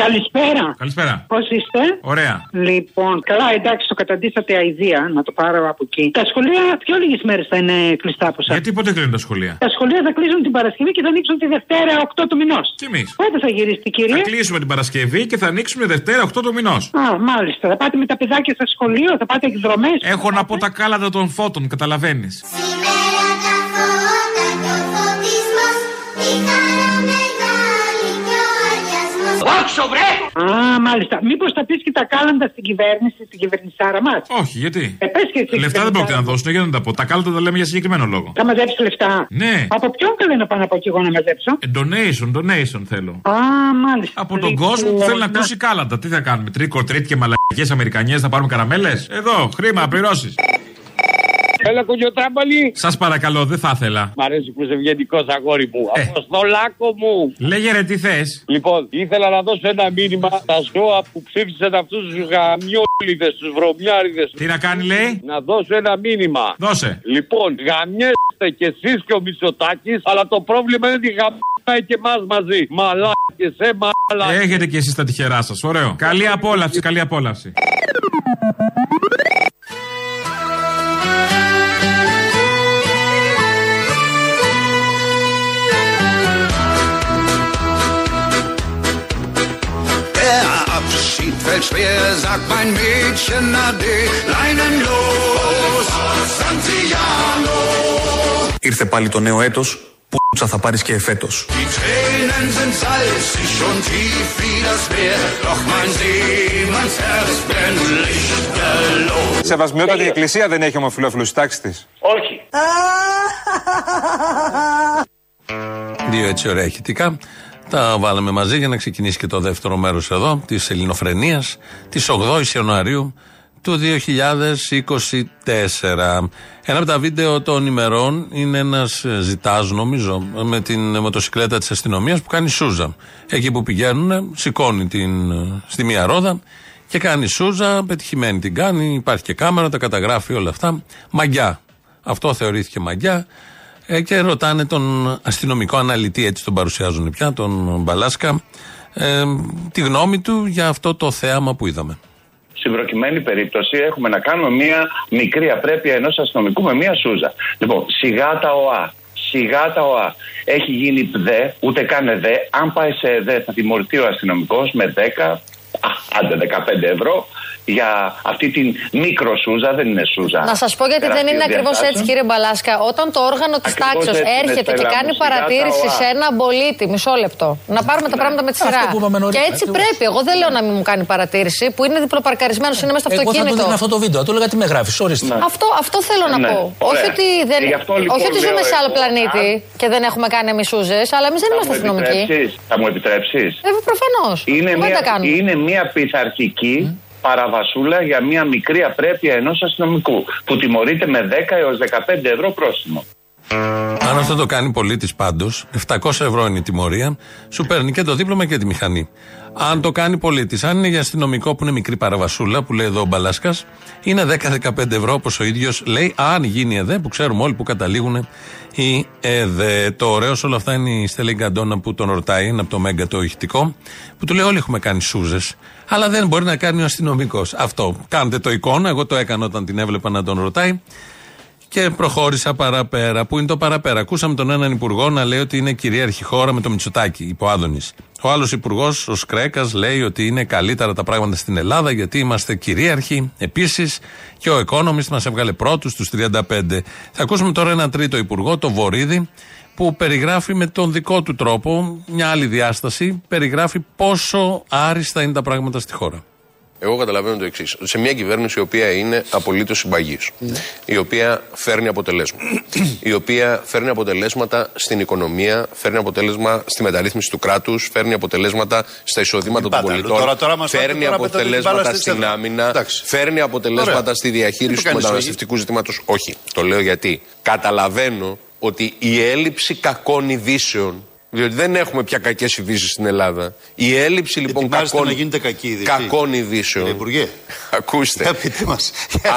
Καλησπέρα. Καλησπέρα. Πώς είστε; Ωραία. Λοιπόν, καλά, εντάξει, το καταντήσατε αηδία, να το πάρω από εκεί. Τα σχολεία πιο λίγες μέρες θα είναι κλειστά από εσάς. Γιατί πότε κλείνουν τα σχολεία; Τα σχολεία θα κλείσουν την Παρασκευή και θα ανοίξουν τη Δευτέρα 8 του μηνός. Και εμείς; Πότε θα γυρίσετε, Θα κύριε; κλείσουμε την Παρασκευή και θα ανοίξουμε Δευτέρα 8 το μηνός. Α, μάλιστα. Θα πάτε με τα παιδάκια στο σχολείο, θα πάτε εκδρομές. Έχω να πω τα κάλατα των φώτων, καταλαβαίνεις. Όξο, βρε! Α, μάλιστα. Μήπως θα πεις και τα κάλαντα στην κυβέρνηση, στην κυβερνησάρα μας; Όχι, γιατί; Ε, πες και εσύ, Λεφτά δεν πρόκειται να δώσουν, για να τα πω. Τα κάλατα τα λέμε για συγκεκριμένο λόγο. Θα μαζέψεις λεφτά; Ναι. Από ποιον καλέ να πάω να πω και εγώ να μαζέψω; Ε, Donation, donation θέλω. Α, μάλιστα. Από τον Λοιπόν, κόσμο που θέλει να να- ακούσει κάλαντα. Τι θα κάνουμε, τρίκο, τρίτη και μαλακίε Αμερικανιές, θα πάρουμε καραμέλες; Εδώ, χρήμα, πληρώσεις. Έλα κονιοτράμπαλι. Σας παρακαλώ, δεν θα ήθελα. Μ' αρέσει που είσαι ευγενικός αγόρι μου. Ε. Αποστολάκο μου. Λέγε ρε, τι θες. Λοιπόν, ήθελα να δώσω ένα μήνυμα στα ζώα που ψήφισαν αυτούς τους γαμιόλιδες, τους βρωμιάριδες. Τι να κάνει, λέει; Να δώσω ένα μήνυμα. Δώσε. Λοιπόν, γαμιέστε κι εσείς και ο Μητσοτάκης, αλλά το πρόβλημα είναι ότι γαμιάει και εμάς μαζί. Μαλάκες, ε, μαλάκες. Έχετε κι εσείς τα τυχερά σας. Ωραίο. Καλή απόλαυση, καλή απόλαυση. Abschied fällt schwer, sagt mein Mädchen Ade. Leinenlos, Santiano. Ήρθε πάλι το νέο έτος, που θα πάρεις και εφέτος. Die Tränen sind salzig und tief wie das Meer. Doch mein Seemannsherz brennt lichterloh. Σεβασμιότατη η Εκκλησία δεν έχει ομοφυλόφιλου στη τάξη τη. Όχι. Δύο έτσι ωραία ηχητικά. Τα βάλαμε μαζί για να ξεκινήσει και το δεύτερο μέρος εδώ της Ελληνοφρενεία της 8η Ιανουαρίου του 2024. Ένα από τα βίντεο των ημερών είναι ένας ζητάς, νομίζω, με την μοτοσυκλέτα της αστυνομίας που κάνει σούζα. Εκεί που πηγαίνουν, σηκώνει την, στη μία ρόδα και κάνει σούζα, πετυχημένη την κάνει, υπάρχει και κάμερα, τα καταγράφει όλα αυτά. Μαγιά. Αυτό θεωρήθηκε μαγιά. Ε, και ρωτάνε τον αστυνομικό αναλυτή, έτσι τον παρουσιάζουν πια, τον Μπαλάσκα, ε, τη γνώμη του για αυτό το θέαμα που είδαμε. Στην προκειμένη περίπτωση έχουμε να κάνουμε μία μικρή απρέπεια ενός αστυνομικού με μία σούζα. Λοιπόν, σιγά τα ΟΑ. Σιγά τα ΟΑ. Έχει γίνει ΠΔΕ, ούτε καν ΕΔΕ. Αν πάει σε ΕΔΕ θα τιμωρηθεί ο αστυνομικός με 10, α, άντε 15 ευρώ για αυτή την μικροσούζα, δεν είναι σούζα. Να σας πω γιατί δεν τεράστιων είναι ακριβώς έτσι, διαστάσεων. κύριε Μπαλάσκα. Όταν το όργανο της Ακριβώς τάξης έτσι είναι, έρχεται και Στέλλα κάνει μου, σιγά παρατήρηση τα σε ΟΑ. έναν πολίτη, μισό λεπτό. Να πάρουμε τα πράγματα με τη Αυτό σειρά. που είπαμε νωρίτερα, Και έτσι ακριβώς. πρέπει. Εγώ δεν λέω να μην μου κάνει παρατήρηση, που είναι διπλοπαρκαρισμένος, είναι μέσα στο Εγώ θα του αυτοκίνητο. δίνω αυτό το βίντεο. Του έλεγα τι με γράφεις, ορίστε. Αυτό, αυτό θέλω να Ναι, πω. ωραία. Όχι ότι, δεν, Και γι' αυτό, λοιπόν, όχι ότι ζούμε λέω σε άλλο εγώ, πλανήτη και δεν έχουμε κάνει μισούζε, αλλά εμείς δεν Θα είμαστε μου αστυνομικοί. επιτρέψεις; Θα μου επιτρέψεις; Ε, προφανώς. Είναι Δεν τα μια, κάνουμε. είναι μια πειθαρχική παραβασούλα για μια μικρή απρέπεια ενός αστυνομικού που τιμωρείται με 10 έως 15 ευρώ πρόστιμο. Αν αυτό το κάνει πολίτης πάντως, 700 ευρώ είναι η τιμωρία, σου παίρνει και το δίπλωμα και τη μηχανή. Αν το κάνει πολίτης, αν είναι για αστυνομικό που είναι μικρή παραβασούλα, που λέει εδώ ο Μπαλάσκας, είναι 10-15 ευρώ όπως ο ίδιος λέει. Αν γίνει ΕΔΕ, που ξέρουμε όλοι που καταλήγουν οι ΕΔΕ. Το ωραίο σε όλα αυτά είναι η Στέλλα Γκαντόνα που τον ρωτάει, είναι από το Μέγκα το ηχητικό, που του λέει: Όλοι έχουμε κάνει σούζες. Αλλά δεν μπορεί να κάνει ο αστυνομικός. Αυτό. Κάντε το εικόνα. Εγώ το έκανα όταν την έβλεπα να τον ρωτάει. Και προχώρησα παραπέρα. Πού είναι το παραπέρα; Ακούσαμε τον έναν υπουργό να λέει ότι είναι κυρίαρχη χώρα με το Μητσοτάκι, είπε ο Άδωνης. Ο άλλος υπουργός, ο Σκρέκας, λέει ότι είναι καλύτερα τα πράγματα στην Ελλάδα γιατί είμαστε κυρίαρχοι. Επίσης και ο Economist μας έβγαλε πρώτους στου 35. Θα ακούσουμε τώρα έναν τρίτο υπουργό, το Βορύδη, που περιγράφει με τον δικό του τρόπο μια άλλη διάσταση. Περιγράφει πόσο άριστα είναι τα πράγματα στη χώρα. Εγώ καταλαβαίνω το εξής. Ότι σε μια κυβέρνηση η οποία είναι απολύτως συμπαγής, η οποία φέρνει αποτελέσματα, η οποία φέρνει αποτελέσματα στην οικονομία, φέρνει αποτέλεσμα στη μεταρρύθμιση του κράτους, φέρνει αποτελέσματα στα εισοδήματα των Πάτε, πολιτών, τώρα- τώρα μας φέρνει πάτε, τώρα πετάτε την μπάλα αποτελέσματα στη στην σέντρα. άμυνα, Εντάξει. φέρνει αποτελέσματα Ωραία. στη Δεν διαχείριση το του κάνεις μεταναστευτικού ζητήματος. Όχι. Το λέω γιατί καταλαβαίνω ότι η έλλειψη κακών ειδήσεων Διότι δεν έχουμε πια κακές ειδήσεις στην Ελλάδα. Η έλλειψη λοιπόν Ετοιμάζεστε κακών, να γίνετε κακή είδηση. κακών ειδήσεων. Κύριε Υπουργέ. Ακούστε. Για πείτε μας.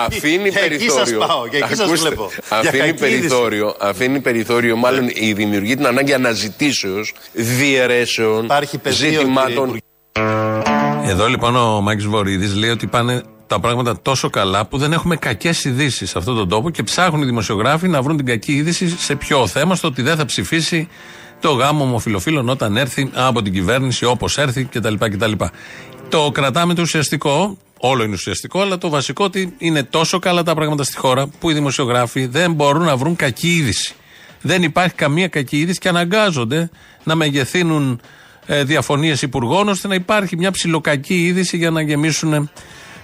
Αφήνει Για εκεί σας περιθώριο. πάω, για εκεί σας Ακούστε. βλέπω. Για Αφήνει κακή περιθώριο, αφήνει περιθώριο, μάλλον η δημιουργεί την ανάγκη αναζητήσεως διαιρέσεων πεδίο, ζητημάτων. Εδώ λοιπόν ο Μάκης Βορύδης λέει ότι πάνε τα πράγματα τόσο καλά που δεν έχουμε κακές ειδήσεις σε αυτόν τον τόπο και ψάχνουν οι δημοσιογράφοι να βρουν την κακή είδηση σε ποιο θέμα, στο ότι δεν θα ψηφίσει το γάμο ομοφιλοφίλων όταν έρθει από την κυβέρνηση, όπως έρθει κτλ. κτλ. Το κρατάμε το ουσιαστικό, όλο είναι ουσιαστικό, αλλά το βασικό ότι είναι τόσο καλά τα πράγματα στη χώρα που οι δημοσιογράφοι δεν μπορούν να βρουν κακή είδηση. Δεν υπάρχει καμία κακή είδηση και αναγκάζονται να μεγεθύνουν ε, διαφωνίες υπουργών ώστε να υπάρχει μια ψιλοκακή είδηση για να γεμίσουν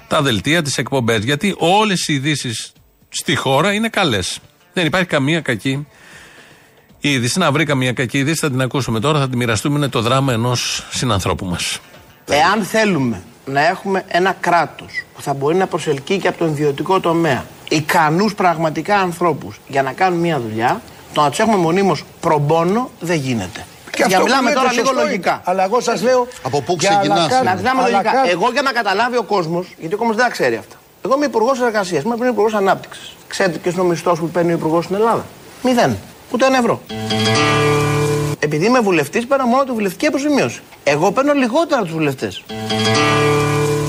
τα δελτία, τις εκπομπές. Γιατί όλες οι ειδήσεις στη χώρα είναι καλές. Δεν υπάρχει καμία κακή είδηση. Να βρει καμία κακή είδηση, θα την ακούσουμε τώρα, θα τη μοιραστούμε. Είναι το δράμα ενός συνανθρώπου μας. Εάν θέλουμε να έχουμε ένα κράτος που θα μπορεί να προσελκύει και από τον ιδιωτικό τομέα ικανούς πραγματικά ανθρώπους για να κάνουν μια δουλειά, το να τους έχουμε μονίμως προμπόνο δεν γίνεται. Και για αυτό μιλάμε που λέτε τώρα λίγο σωστό είναι. λογικά. Αλλά εγώ σας λέω. Από πού για ξεκινάς, αλακάρ- Να μιλάμε λογικά. αλακάρ- Εγώ για να καταλάβει ο κόσμος, γιατί ο κόσμος δεν τα ξέρει αυτά. Εγώ είμαι υπουργός εργασίας, είμαι υπουργός ανάπτυξης. Ξέρετε ποιος είναι ο μισθός που παίρνει ο υπουργός στην Ελλάδα; Μηδέν. Ούτε ένα ευρώ. Επειδή είμαι βουλευτής, παίρνω μόνο τη βουλευτική αποζημίωση. Εγώ παίρνω λιγότερα από τους βουλευτές.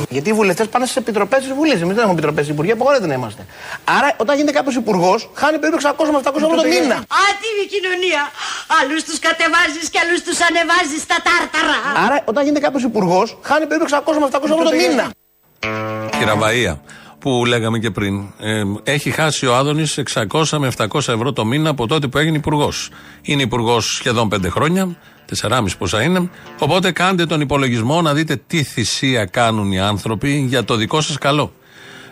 Γιατί οι βουλευτές πάνε στις επιτροπές της Βουλής. Εμείς δεν έχουμε επιτροπές τη Υπουργεία, απογορεύεται να είμαστε. Άρα, όταν γίνεται κάποιος υπουργός, χάνει περίπου 600 με 700 ευρώ το μήνα. Άτιμη κοινωνία. Άλλους τους κατεβάζεις και άλλους τους ανεβάζεις στα τάρταρα. Άρα, όταν γίνεται κάποιος υπουργός, χάνει περίπου 600 με 700 ευρώ το μήνα. Η Ραβαία που λέγαμε και πριν. Ε, έχει χάσει ο Άδωνης 600 με 700 ευρώ το μήνα από τότε που έγινε υπουργός. Είναι υπουργός σχεδόν 5 χρόνια, 4,5 πόσα είναι. Οπότε κάντε τον υπολογισμό να δείτε τι θυσία κάνουν οι άνθρωποι για το δικό σας καλό.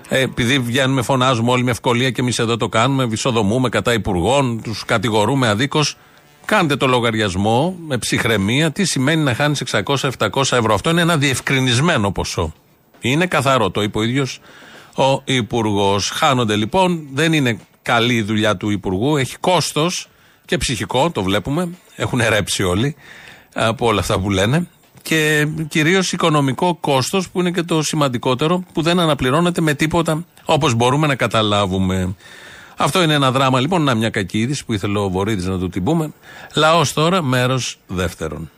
Ε, επειδή βγαίνουμε, φωνάζουμε όλοι με ευκολία και εμείς εδώ το κάνουμε, βυσοδομούμε κατά υπουργών, τους κατηγορούμε αδίκως. Κάντε το λογαριασμό με ψυχραιμία τι σημαίνει να χάνεις 600-700 ευρώ. Αυτό είναι ένα διευκρινισμένο ποσό. Είναι καθαρό, το είπε ο ίδιος ο Υπουργός. Χάνονται λοιπόν, δεν είναι καλή η δουλειά του Υπουργού, έχει κόστος και ψυχικό, το βλέπουμε. Έχουν ρέψει όλοι από όλα αυτά που λένε. Και κυρίως οικονομικό κόστος που είναι και το σημαντικότερο, που δεν αναπληρώνεται με τίποτα όπως μπορούμε να καταλάβουμε. Αυτό είναι ένα δράμα λοιπόν, να μια κακή είδηση που ήθελε ο Βορύδης να του την πούμε. Λαός τώρα, μέρος δεύτερον.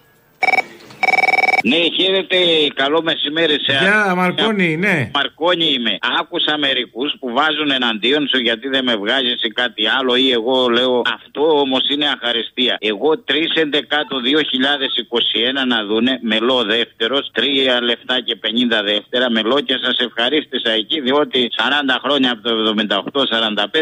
Ναι, χαίρετε, καλό μεσημέρι σε Γεια, Μαρκόνη, ναι. Μαρκόνη είμαι. Άκουσα μερικούς που βάζουν εναντίον σου γιατί δεν με βγάζεις ή κάτι άλλο ή εγώ λέω αυτό όμως είναι αχαριστία. Εγώ 3 11 το 2021 να δούνε μελό δεύτερος, 3 λεφτά και 50 δεύτερα μελό και σας ευχαρίστησα εκεί διότι 40 χρόνια από το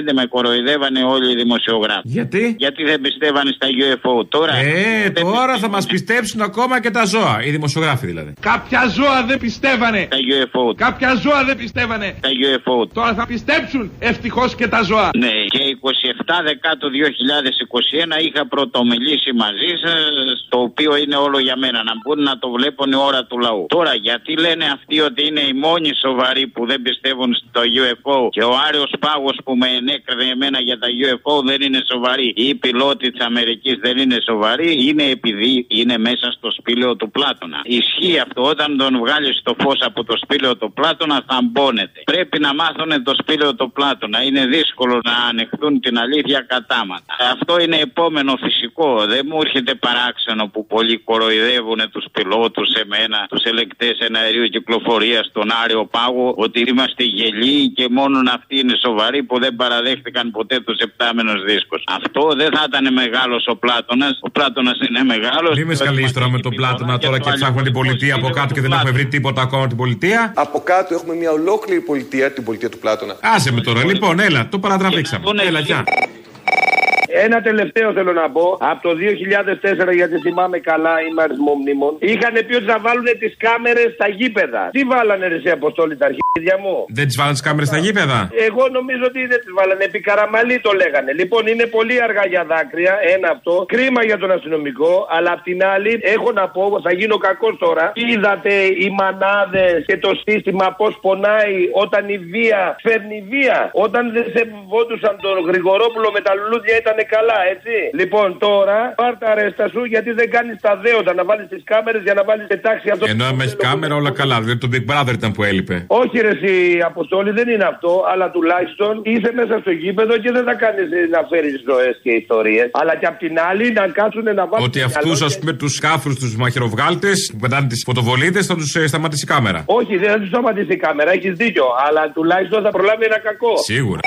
78-45 με κοροϊδεύανε όλοι οι δημοσιογράφοι. Γιατί; Γιατί δεν πιστεύανε στα UFO. Τώρα. Ε, τώρα θα μας πιστέψουν ακόμα και τα ζώα. Οι δημοσιογράφοι δηλαδή. Κάποια ζώα δεν πιστεύανε. Τα UFO. Κάποια ζώα δεν πιστεύανε. Τα UFO. Τώρα θα πιστέψουν ευτυχώς και τα ζώα. Ναι, και 27 Δεκάτου 2021 είχα πρωτομιλήσει μαζί σας, το οποίο είναι όλο για μένα. Να μπουν να το βλέπουν η ώρα του λαού. Τώρα, γιατί λένε αυτοί ότι είναι οι μόνοι σοβαροί που δεν πιστεύουν στο UFO και ο Άριος Πάγος που με ενέκρινε εμένα για τα UFO δεν είναι σοβαροί. Ή οι πιλότοι της Αμερικής δεν είναι σοβαροί, είναι επειδή είναι μέσα στο σπήλαιο του Πλάτωνα. Ισχύει αυτό. Όταν τον βγάλεις το φως από το σπήλαιο του Πλάτωνα, θα μπώνεται. Πρέπει να μάθουν το σπήλαιο του Πλάτωνα. Είναι δύσκολο να ανεχθούν την αλήθεια κατάματα. Αυτό είναι επόμενο φυσικό. Δεν μου έρχεται παράξενο που πολλοί κοροϊδεύουν τους πιλότους, εμένα, τους ελεκτέ εναερίου κυκλοφορίας, τον Άριο Πάγο, ότι είμαστε γελοί και μόνο αυτοί είναι σοβαροί που δεν παραδέχτηκαν ποτέ τους επτάμενους δίσκους. Αυτό δεν θα ήταν μεγάλος ο Πλάτωνας. Ο Πλάτωνας είναι μεγάλος. Μην με σκαλείς τώρα με τον Πλάτωνα τώρα και ψάχνουμε την πολιτεία από κάτω και δεν έχουμε βρει τίποτα ακόμα από την πολιτεία. Από κάτω έχουμε μια ολόκληρη πολιτεία, την πολιτεία του Πλάτωνα. Άσε με τώρα, λοιπόν, έλα, το παρατραβήξαμε. Έλα, γεια. Ένα τελευταίο θέλω να πω. Από το 2004, γιατί θυμάμαι καλά, είμαι αριθμό μνήμων. Είχαν πει ότι θα βάλουν τις κάμερες στα γήπεδα. Τι βάλανε ρε σε αποστόλη τα αρχίδια μου; Δεν τις βάλανε τις κάμερες στα γήπεδα; Εγώ νομίζω ότι δεν τις βάλανε. Επί καραμαλή το λέγανε. Λοιπόν, είναι πολύ αργά για δάκρυα. Ένα αυτό. Κρίμα για τον αστυνομικό. Αλλά απ' την άλλη, έχω να πω, θα γίνω κακός τώρα. Είδατε οι μανάδες και το σύστημα πώς πονάει όταν η βία φέρνει βία. Όταν δεν σεβόντουσαν τον Γρηγορόπουλο με τα λουλούδια ήταν καλά, έτσι. Λοιπόν, τώρα πάρ τα ρέστα σου γιατί δεν κάνεις τα δέοντα να βάλεις τις κάμερες για να βάλεις σε τάξη αυτό. Ενώ με κάμερα όλα καλά. Δηλαδή το Big Brother ήταν που έλειπε. Όχι, ρε, εσύ, Αποστόλη, δεν είναι αυτό, αλλά τουλάχιστον είσαι μέσα στο γήπεδο και δεν θα κάνεις να φέρεις ζωές και ιστορίες. Αλλά και απ' την άλλη να κάτσουν να βάλουν. Ότι αυτούς, ας πούμε, τους κάφρου, τους μαχαιροβγάλτες που πετάνε τις φωτοβολίδες θα τους σταματήσει η κάμερα. Όχι, δεν θα τους σταματήσει η κάμερα, έχεις δίκιο. Αλλά τουλάχιστον θα προλάβει ένα κακό. Σίγουρα.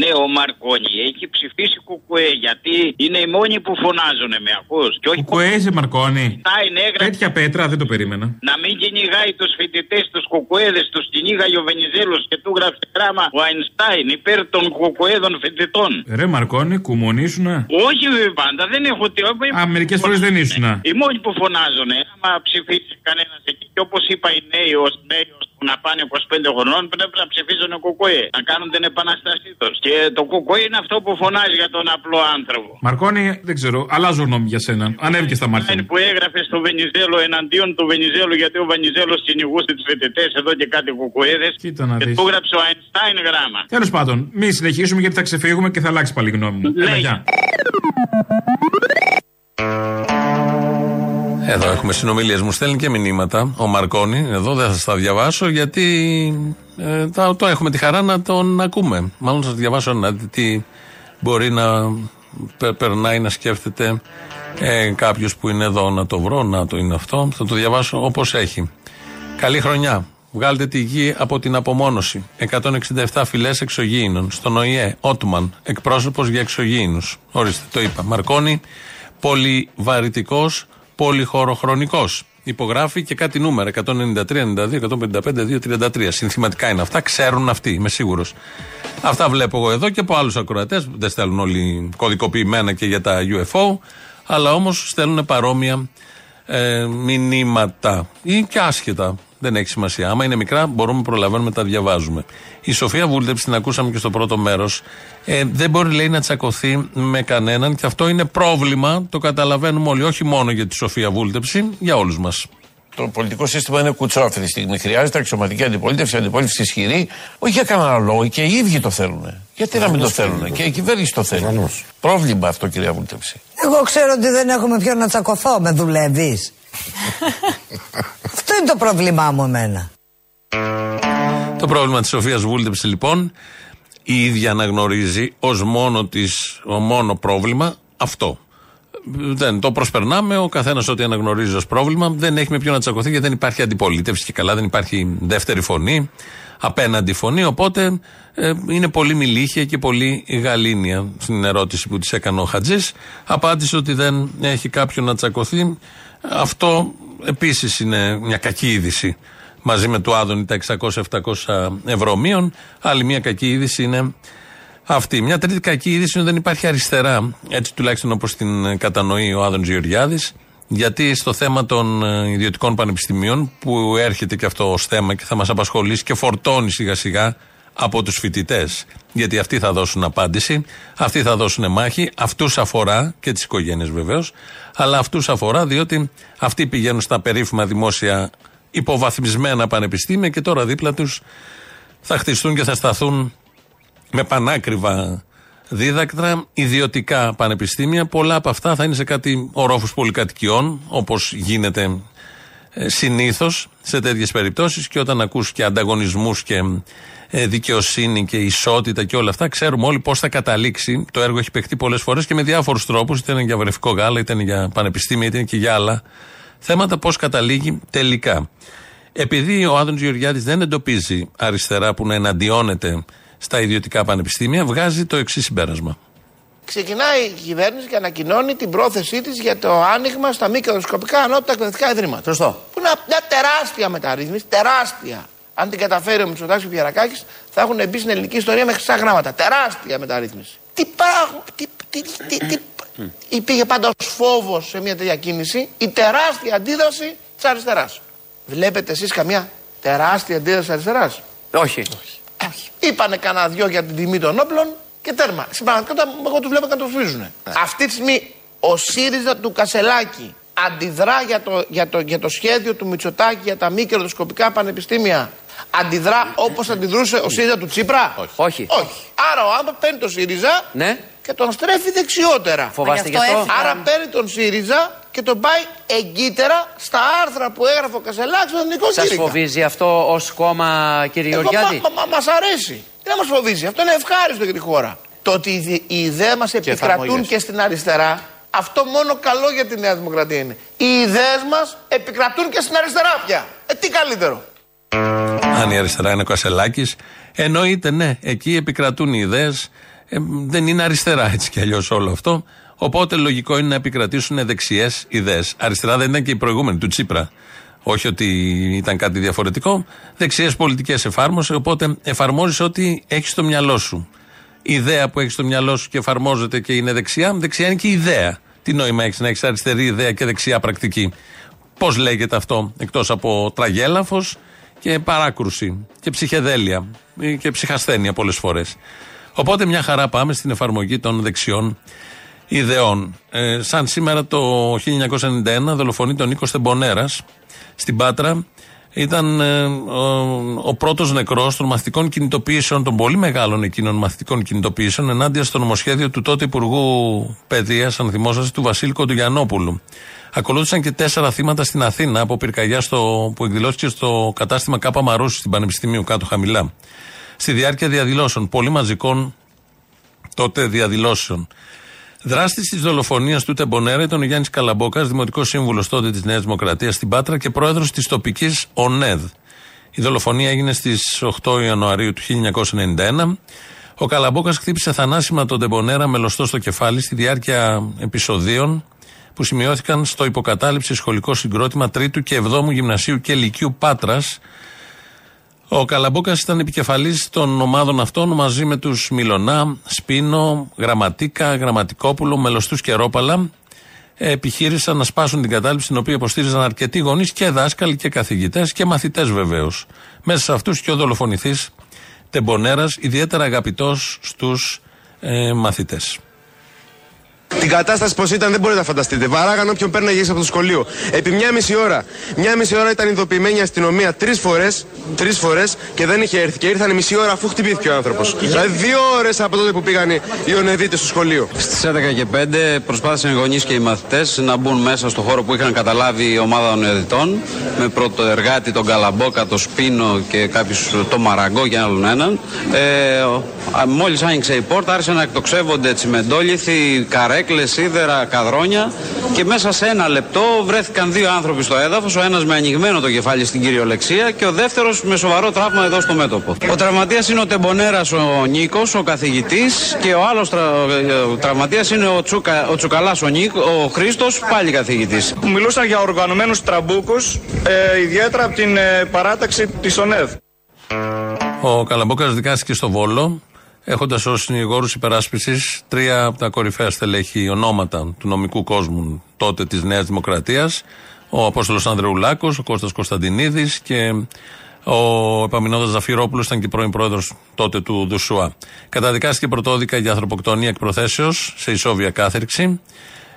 Ναι, ο Μαρκόνι έχει ψηφίσει κουκουέ γιατί είναι οι μόνοι που φωνάζουν με ακούς. Και όχι Κουκουέ είσαι Μαρκόνι. Einstein έγραψε Τέτοια πέτρα δεν το περίμενα. να μην κυνηγάει τους φοιτητές, τους κουκουέδες, τους κυνήγαγε ο Βενιζέλος και του γράψε γράμμα ο Αϊνστάιν υπέρ των κουκουέδων φοιτητών. Ρε Μαρκόνι, κουμονίσουνα. Όχι βέβαια, πάντα, δεν έχω τι. Α, μερικές φορές δεν ήσουνα. Οι μόνοι που φωνάζουν, άμα ψηφίσει κανένας εκεί, και όπως είπα οι νέοι, ω νέοι ως που να πάνε 25 χρονών, πρέπει να ψηφίζουν κουκουέ, να κάνουν την επαναστασή τους. Και το κουκουέ είναι αυτό που φωνάζει για τον απλό άνθρωπο. Μαρκόνι, δεν ξέρω, αλλάζω γνώμη για σένα. Ανέβηκε στα μάτια. μου. που έγραφε στο Βενιζέλο εναντίον του Βενιζέλου γιατί ο Βενιζέλος κυνηγούσε τους φοιτητές εδώ και κάτι κουκουέδες. Κοίτα να Και δεις. του έγραψε ο Αϊνστάιν γράμμα. Τέλος πάντων, μη συνεχίσουμε γιατί θα ξεφύγουμε και θα αλλάξει πάλι η γνώμη μου. Έλα, γεια. Εδώ έχουμε συνομιλίες. Μου στέλνει και μηνύματα. Ο Μαρκόνη, εδώ δεν θα σας τα διαβάσω γιατί ε, θα, το έχουμε τη χαρά να τον ακούμε. Μάλλον θα σας διαβάσω να δείτε τι μπορεί να πε- περνάει να σκέφτεται ε, κάποιος που είναι εδώ να το βρω, να το είναι αυτό. Θα το διαβάσω όπως έχει. Καλή χρονιά. Βγάλτε τη γη από την απομόνωση. 167 φυλές εξωγήινων. Στον ΟΗΕ, Ότμαν, εκπρόσωπος για εξωγήινους. Ορίστε, το είπα. Μαρκόνη, πολυβαρητικός, πολυχωροχρονικός. Υπογράφει και κάτι νούμερα. 193, 92, 155, 233. Συνθηματικά είναι αυτά. Ξέρουν αυτοί, είμαι σίγουρος. Αυτά βλέπω εγώ εδώ και από άλλους ακροατές. Δεν στέλνουν όλοι κωδικοποιημένα και για τα UFO. Αλλά όμως στέλνουν παρόμοια ε, μηνύματα ή και άσχετα. Δεν έχει σημασία. Άμα είναι μικρά, μπορούμε, προλαβαίνουμε, τα διαβάζουμε. Η Σοφία Βούλτεψη, την ακούσαμε και στο πρώτο μέρος, ε, δεν μπορεί, λέει, να τσακωθεί με κανέναν και αυτό είναι πρόβλημα. Το καταλαβαίνουμε όλοι. Όχι μόνο για τη Σοφία Βούλτεψη, για όλους μας. Το πολιτικό σύστημα είναι κουτσό αυτή τη στιγμή. Χρειάζεται αξιωματική αντιπολίτευση, αντιπολίτευση ισχυρή. Όχι για κανένα λόγο, και οι ίδιοι το θέλουν. Γιατί να μην το θέλουν, και η κυβέρνηση το θέλει. Πρόβλημα αυτό, κυρία Βούλτεψη. Εγώ ξέρω ότι δεν έχω με ποιον να τσακωθώ, με δουλεύεις; *laughs* Αυτό είναι το πρόβλημά μου εμένα. Το πρόβλημα της Σοφίας Βούλτεψης, λοιπόν, η ίδια αναγνωρίζει ως μόνο της, ο μόνο πρόβλημα αυτό. Δεν το προσπερνάμε, ο καθένας ό,τι αναγνωρίζει ως πρόβλημα. Δεν έχει με ποιον να τσακωθεί γιατί δεν υπάρχει αντιπολίτευση και καλά, δεν υπάρχει δεύτερη φωνή, απέναντι φωνή. Οπότε ε, είναι πολύ μιλήχια και πολύ γαλήνια. Στην ερώτηση που της έκανε ο Χατζής, απάντησε ότι δεν έχει κάποιον να τσακωθεί. Αυτό επίσης είναι μια κακή είδηση μαζί με του Άδωνη τα 600-700 ευρώ μείον. Άλλη μια κακή είδηση είναι αυτή. Μια τρίτη κακή είδηση είναι ότι δεν υπάρχει αριστερά, έτσι τουλάχιστον όπως την κατανοεί ο Άδωνης Γεωργιάδης. Γιατί στο θέμα των ε, ιδιωτικών πανεπιστημίων, που έρχεται και αυτό ως θέμα και θα μας απασχολήσει και φορτώνει σιγά σιγά από τους φοιτητές. Γιατί αυτοί θα δώσουν απάντηση, αυτοί θα δώσουν μάχη, αυτούς αφορά και τις οικογένειες βεβαίως, αλλά αυτούς αφορά διότι αυτοί πηγαίνουν στα περίφημα δημόσια υποβαθμισμένα πανεπιστήμια και τώρα δίπλα τους θα χτιστούν και θα σταθούν με πανάκριβα δίδακτρα, ιδιωτικά πανεπιστήμια. Πολλά από αυτά θα είναι σε κάτι ορόφους πολυκατοικιών, όπως γίνεται ε, συνήθως σε τέτοιες περιπτώσεις και όταν ακούς και ανταγωνισμούς και ε, δικαιοσύνη και ισότητα και όλα αυτά, ξέρουμε όλοι πώς θα καταλήξει. Το έργο έχει παιχτεί πολλές φορές και με διάφορους τρόπους, είτε είναι για βρεφικό γάλα, είτε είναι για πανεπιστήμια, είτε είναι και για άλλα θέματα, πώς καταλήγει τελικά. Επειδή ο Άδωνης Γεωργιάδης δεν εντοπίζει αριστερά που να εναντιώνεται στα ιδιωτικά πανεπιστήμια, βγάζει το εξής συμπέρασμα. Ξεκινάει η κυβέρνηση και ανακοινώνει την πρόθεσή της για το άνοιγμα στα μη κερδοσκοπικά ανώτατα εκπαιδευτικά ιδρύματα. Σωστό. Που είναι μια τεράστια μεταρρύθμιση, τεράστια. Αν την καταφέρει ο Μητσοτάκης και ο Πιερακάκη, θα έχουν μπει στην ελληνική ιστορία με χρυσά γράμματα. Τεράστια μεταρρύθμιση. Τι πράγμα. Τι, τι, τι, τι, Υπήρχε πάντα ω φόβος σε μια τέτοια κίνηση η τεράστια αντίδραση της αριστεράς. Βλέπετε εσείς καμιά τεράστια αντίδραση αριστεράς; Όχι. Είπανε κανένα δυο για την τιμή των όπλων και τέρμα. Στην πραγματικότητα, εγώ τους βλέπω και το φρίζουν. Αυτή τη στιγμή ο ΣΥΡΙΖΑ του Κασελάκη αντιδρά για το, για το, για το σχέδιο του Μητσοτάκη για τα μη κερδοσκοπικά πανεπιστήμια; Αντιδρά όπως αντιδρούσε ο ΣΥΡΙΖΑ του Τσίπρα; Όχι. Όχι. Άρα ο άνθρωπος παίρνει το ΣΥΡΙΖΑ Ναι. και τον στρέφει δεξιότερα. Φοβάστε γι' αυτό. Άρα παίρνει τον ΣΥΡΙΖΑ και τον πάει εγκύτερα στα άρθρα που έγραφε ο Κασελάκης στον Εθνικό Σας Κήρυκα. φοβίζει αυτό ως κόμμα, κύριε Εγώ, Γεωργιάδη; Μα, μα, μας αρέσει. Δεν μας φοβίζει; Αυτό είναι ευχάριστο για τη χώρα. Το ότι οι ιδε- οι ιδέες μας επικρατούν εφαρμογές. και στην αριστερά, αυτό μόνο καλό για τη Νέα Δημοκρατία είναι. Οι ιδέες μας επικρατούν και στην αριστερά πια. Ε, τι καλύτερο. Αν η αριστερά είναι ο Κασελάκης, εννοείται ναι, εκεί επικρατούν οι ιδέες. δεν είναι αριστερά έτσι κι αλλιώς όλο αυτό. Οπότε λογικό είναι να επικρατήσουν δεξιές ιδέες. Αριστερά δεν ήταν και η προηγούμενη του Τσίπρα. Όχι ότι ήταν κάτι διαφορετικό. Δεξιές πολιτικές εφάρμοσε. Οπότε εφαρμόζεις ό,τι έχεις στο μυαλό σου. Η ιδέα που έχεις στο μυαλό σου και εφαρμόζεται και είναι δεξιά, δεξιά είναι και η ιδέα. Τι νόημα έχεις να έχεις αριστερή ιδέα και δεξιά πρακτική. Πώς λέγεται αυτό, εκτός από τραγέλαφος; Και παράκρουση και ψυχεδέλεια ή και ψυχασθένεια πολλές φορές. Οπότε μια χαρά πάμε στην εφαρμογή των δεξιών ιδεών. Ε, σαν σήμερα το 1991 δολοφονεί τον Νίκος Στεμπονέρα στην Πάτρα. Ήταν ε, ο, ο πρώτος νεκρός των μαθητικών κινητοποιήσεων, των πολύ μεγάλων εκείνων μαθητικών κινητοποιήσεων, ενάντια στο νομοσχέδιο του τότε Υπουργού Παιδείας, αν θυμόσαστε, του Βασίλη Κοντογιανόπουλου. Ακολούθησαν και τέσσερα θύματα στην Αθήνα από πυρκαγιά στο, που εκδηλώθηκε στο κατάστημα Κάπα Μαρούσου στην Πανεπιστημίου, κάτω χαμηλά. Στη διάρκεια διαδηλώσεων, πολύ μαζικών τότε διαδηλώσεων. Δράστη της δολοφονίας του Τεμπονέρα ήταν ο Γιάννης Καλαμπόκας, δημοτικός σύμβουλος τότε της Νέας Δημοκρατίας στην Πάτρα και πρόεδρος της τοπικής ΟΝΕΔ. Η δολοφονία έγινε στις 8 Ιανουαρίου του 1991. Ο Καλαμπόκας χτύπησε θανάσιμα τον Τεμπονέρα με λωστό στο κεφάλι στη διάρκεια επεισοδίων που σημειώθηκαν στο υποκατάληψη σχολικό συγκρότημα 3ου και 7ου Γυμνασίου και Λυκείου Πάτρας. Ο Καλαμπόκας ήταν επικεφαλής των ομάδων αυτών μαζί με τους Μιλονά, Σπίνο, Γραμματίκα, Γραμματικόπουλο, Μελωστούς και Ρόπαλα. Ε, Επιχείρησαν να σπάσουν την κατάληψη την οποία υποστήριζαν αρκετοί γονείς και δάσκαλοι και καθηγητές και μαθητές βεβαίως. Μέσα σε αυτούς και ο δολοφονηθής Τεμπονέρας, ιδιαίτερα αγαπητός στους ε, μαθητές. Την κατάσταση πώς ήταν δεν μπορείτε να φανταστείτε. Βαράγαν όποιον παίρναγε έξω από το σχολείο. Επί μια μισή ώρα. Μια μισή ώρα ήταν ειδοποιημένη η αστυνομία τρεις φορές τρεις φορές και δεν είχε έρθει. Και ήρθαν μισή ώρα αφού χτυπήθηκε ο άνθρωπος. Δηλαδή δύο ώρες από τότε που πήγαν οι ονεδίτε στο σχολείο. Στις 11 και 5 προσπάθησαν οι γονείς και οι μαθητές να μπουν μέσα στο χώρο που είχαν καταλάβει η ομάδα των εδητών με πρώτο εργάτη τον Καλαμπόκα, τον Σπίνο και κάποιους το Μαραγκό και άλλον έναν. Ε, Μόλις άνοιξε η πόρτα άρχισαν να εκτοξεύονται τσιμεντόλιθοι, καρέκλες, σίδερα, καδρόνια και μέσα σε ένα λεπτό βρέθηκαν δύο άνθρωποι στο έδαφος. Ο ένας με ανοιγμένο το κεφάλι στην κυριολεξία και ο δεύτερος με σοβαρό τραύμα εδώ στο μέτωπο. Ο τραυματίας είναι ο Τεμπονέρας ο Νίκος, ο καθηγητής και ο άλλος τρα... τραυματίας είναι ο, Τσουκα... ο Τσουκαλάς ο, Νίκ... ο Χρήστος, πάλι καθηγητής. Μιλούσαν για οργανωμένους τραμπούκους, ε, ιδιαίτερα από την ε, παράταξη της ΟΝΕΔ. Ο Καλαμπόκας δικάστηκε στο Βόλο, έχοντας ως συνηγόρους υπεράσπισης τρία από τα κορυφαία στελέχη ονόματα του νομικού κόσμου τότε της Νέας Δημοκρατίας. Ο Απόστολος Ανδρεουλάκο, ο Κώστας Κωνσταντινίδης και ο Επαμινόδα Ζαφυρόπουλος ήταν και πρώην πρόεδρος τότε του Δουσουά. Καταδικάστηκε πρωτόδικα για ανθρωποκτονία εκ προθέσεω σε ισόβια κάθερξη.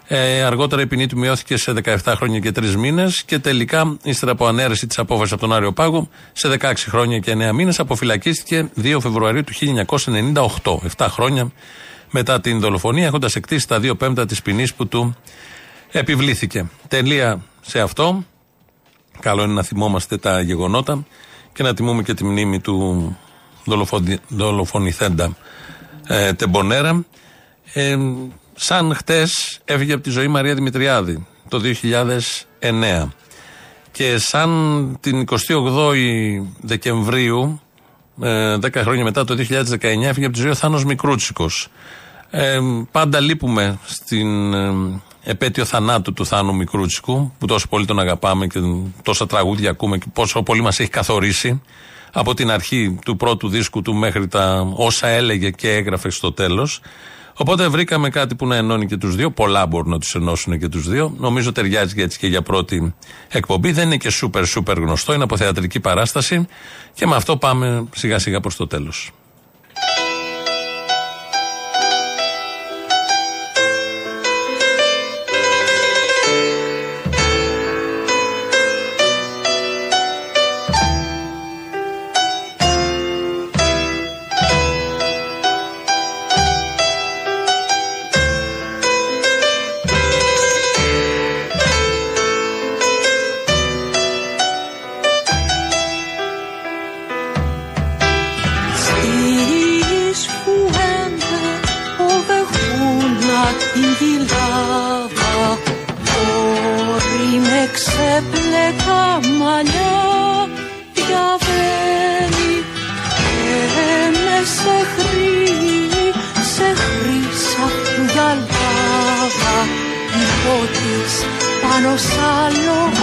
Ε, αργότερα η ποινή του μειώθηκε σε 17 χρόνια και 3 μήνες και τελικά, ύστερα από ανέρεση της απόφασης από τον Άριο Πάγο, σε 16 χρόνια και 9 μήνες αποφυλακίστηκε 2 Φεβρουαρίου του 1998. 7 χρόνια μετά την δολοφονία, έχοντας εκτίσει τα 2 πέμπτα της ποινής που του επιβλήθηκε. Τελεία σε αυτό. Καλό είναι να θυμόμαστε τα γεγονότα και να τιμούμε και τη μνήμη του δολοφονη, δολοφονηθέντα ε, Τεμπονέρα. Ε, σαν χτες έφυγε από τη ζωή Μαρία Δημητριάδη το 2009 και σαν την 28η Δεκεμβρίου ε, 10 χρόνια μετά το 2019 έφυγε από τη ζωή ο Θάνος Μικρούτσικος. Ε, πάντα λείπουμε στην ε, επέτειο θανάτου του Θάνου Μικρούτσικου που τόσο πολύ τον αγαπάμε και τόσα τραγούδια ακούμε και πόσο πολύ μας έχει καθορίσει. Από την αρχή του πρώτου δίσκου του μέχρι τα όσα έλεγε και έγραφε στο τέλος Οπότε βρήκαμε κάτι που να ενώνει και τους δύο. Πολλά μπορούν να τους ενώσουν και τους δύο. Νομίζω ταιριάζει έτσι και για πρώτη εκπομπή. Δεν είναι και σούπερ σούπερ γνωστό. Είναι από θεατρική παράσταση. Και με αυτό πάμε σιγά σιγά προς το τέλος. Πάνω σ'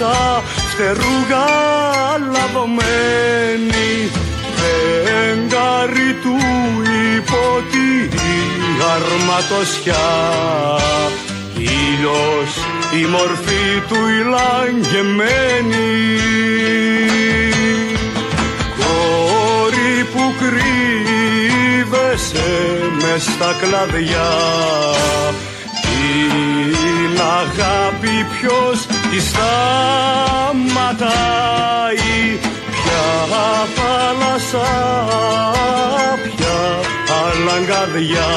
καρδιά της αστερούγα λαβωμένη φεγγάρι του υπότι αρματοσιά. Ήλιος η μορφή του ηλαγγεμένη. Κόρη που κρύβεσαι μες στα κλαδιά την αγάπη ποιος τη σταματάει. Ποια θάλασσα, ποια αλαγκαδιά.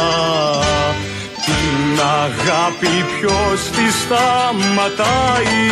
Την αγάπη ποιος τη σταματάει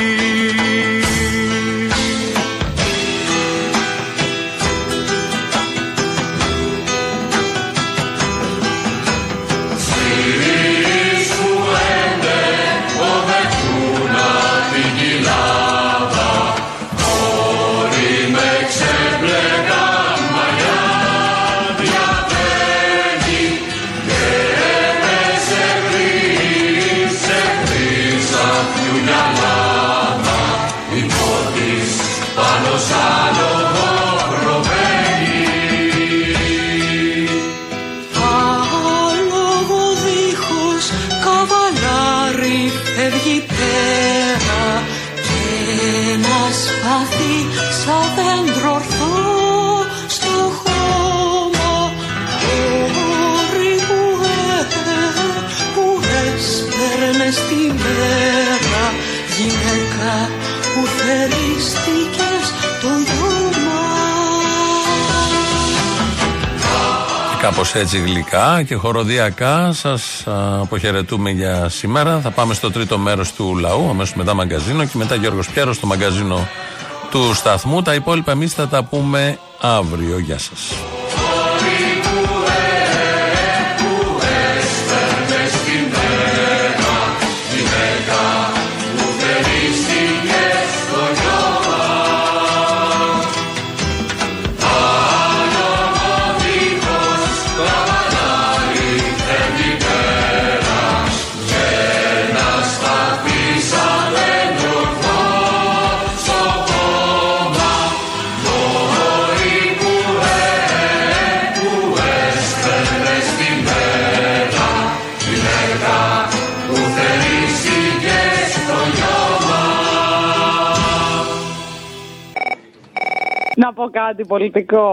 Κάπως έτσι γλυκά και χοροδιακά σας αποχαιρετούμε για σήμερα. Θα πάμε στο τρίτο μέρος του λαού, αμέσως μετά μαγκαζίνο και μετά Γιώργος Πιέρος στο μαγκαζίνο του σταθμού. Τα υπόλοιπα εμείς θα τα πούμε αύριο. Γεια σας. Πω κάτι πολιτικό.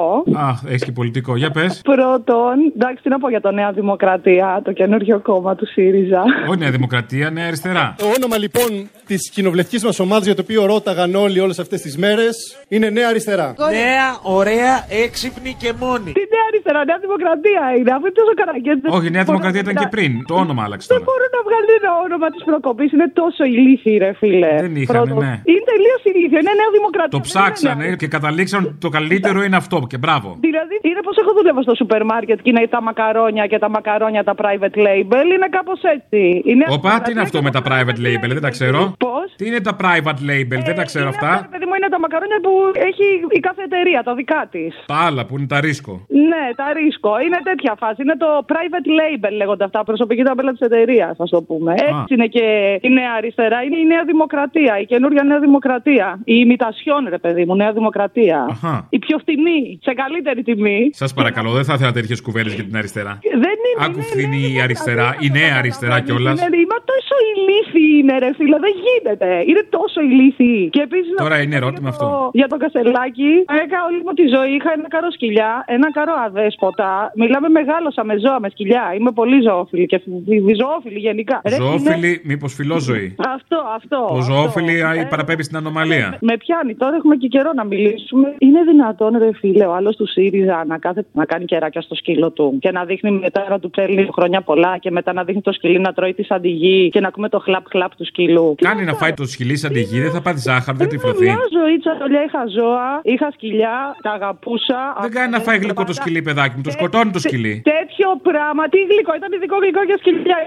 Αχ, έχεις και πολιτικό. Για πες. Πρώτον, εντάξει, τι να πω για το Νέα Δημοκρατία, το καινούριο κόμμα του ΣΥΡΙΖΑ. Όχι Νέα Δημοκρατία, Νέα Αριστερά. Το όνομα λοιπόν της κοινοβουλευτικής μας ομάδας για το οποίο ρώταγαν όλοι όλες αυτές τις μέρες είναι Νέα Αριστερά. Νέα, ωραία, έξυπνη και μόνη. Τι Νέα Αριστερά, Νέα Δημοκρατία είναι, αφού είναι τόσο καραγκιόζη. Όχι, η Νέα Δημοκρατία ήταν και πριν. Το όνομα άλλαξε Δεν τώρα. μπορούν να βγάλουν ένα όνομα της προκοπής, είναι τόσο ηλίθιοι, ρε φίλε. Δεν είχαν, ναι. Είναι τελείως ηλίθιο, είναι Νέα Δημοκρατία. Το ψάξανε και καταλήξαν ότι το καλύτερο είναι αυτό. Και μπράβο. Δηλαδή, είναι πώ έχω δουλεύω στο σούπερ μάρκετ και είναι τα μακαρόνια και τα μακαρόνια τα private label. Είναι κάπως έτσι. Είναι Όπα, τι είναι αυτό με τα private label, δεν τα ξέρω. Πώ; Τι είναι τα private label, δεν τα ξέρω αυτά. Παιδί μου είναι τα μακαρόνια που έχει η κάθε εταιρεία, τα δικά της. Τα άλλα που είναι τα ρίσκο. Ναι, τα ρίσκο. Είναι τέτοια φάση. Είναι το private label λέγονται αυτά. Προσωπική ταμπέλα της εταιρείας, ας το πούμε. Έτσι είναι και η νέα αριστερά. Είναι η νέα δημοκρατία. Η καινούργια νέα δημοκρατία. Η ημιτασιόν, ρε παιδί μου, νέα δημοκρατία. Αχα. Η πιο φτηνή. Σε καλύτερη τιμή. Σας παρακαλώ, δεν θα ήθελα τέτοιες κουβέντες για την αριστερά. Δεν είναι. Άκου φθηνή η αριστερά, η νέα αριστερά κιόλας. Είναι, μα τόσο ηλίθιοι είναι, ρε φίλε. Δεν γίνεται. Είναι τόσο ηλίθιοι. Και επίσης. Τώρα είναι ερώτημα αυτό. Για τον Κασελάκη, έκανα όλη μου τη ζωή. Είχα ένα καρό σκυλιά, ένα καρό αδέσποτα. Μιλάμε μεγάλωσα με ζώα, με σκυλιά. Είμαι πολύ ζωόφιλη και φι- ζωόφιλη γενικά. Ρε, είναι- Ζωόφιλη, μήπως φιλόζωη. Αυτό, αυτό. Το αυτό. ζωόφιλη Ε, παραπέμπει στην ανομαλία. με πιάνει. Τώρα έχουμε και καιρό να μιλήσουμε. Είναι δυνατόν, ρε φίλε, ο άλλος του ΣΥΡΙΖΑ να, κάθεται να κάνει κεράκια στο σκύλο του και να δείχνει μετά να του παίρνει χρόνια πολλά και μετά να δείχνει το σκυλί να τρώει τη σαντιγί και να ακούμε το χλαπ-χλαπ του σκύλου. Κάνει να φάει το σκυλί σαν τη γη, δεν θα πάθει ζάχαρη, δεν τυφλωθεί. Μια ζωή τσαλιά είχα ζώα, είχα σκυλιά, τα αγαπούσα. Δεν κάνει να φάει γλυκό το σκυλί, παιδάκι μου, το σκοτώνει το σκυλί. Τέτοιο πράγμα, τι γλυκό, ήταν ειδικό γλυκό για σκυλιά.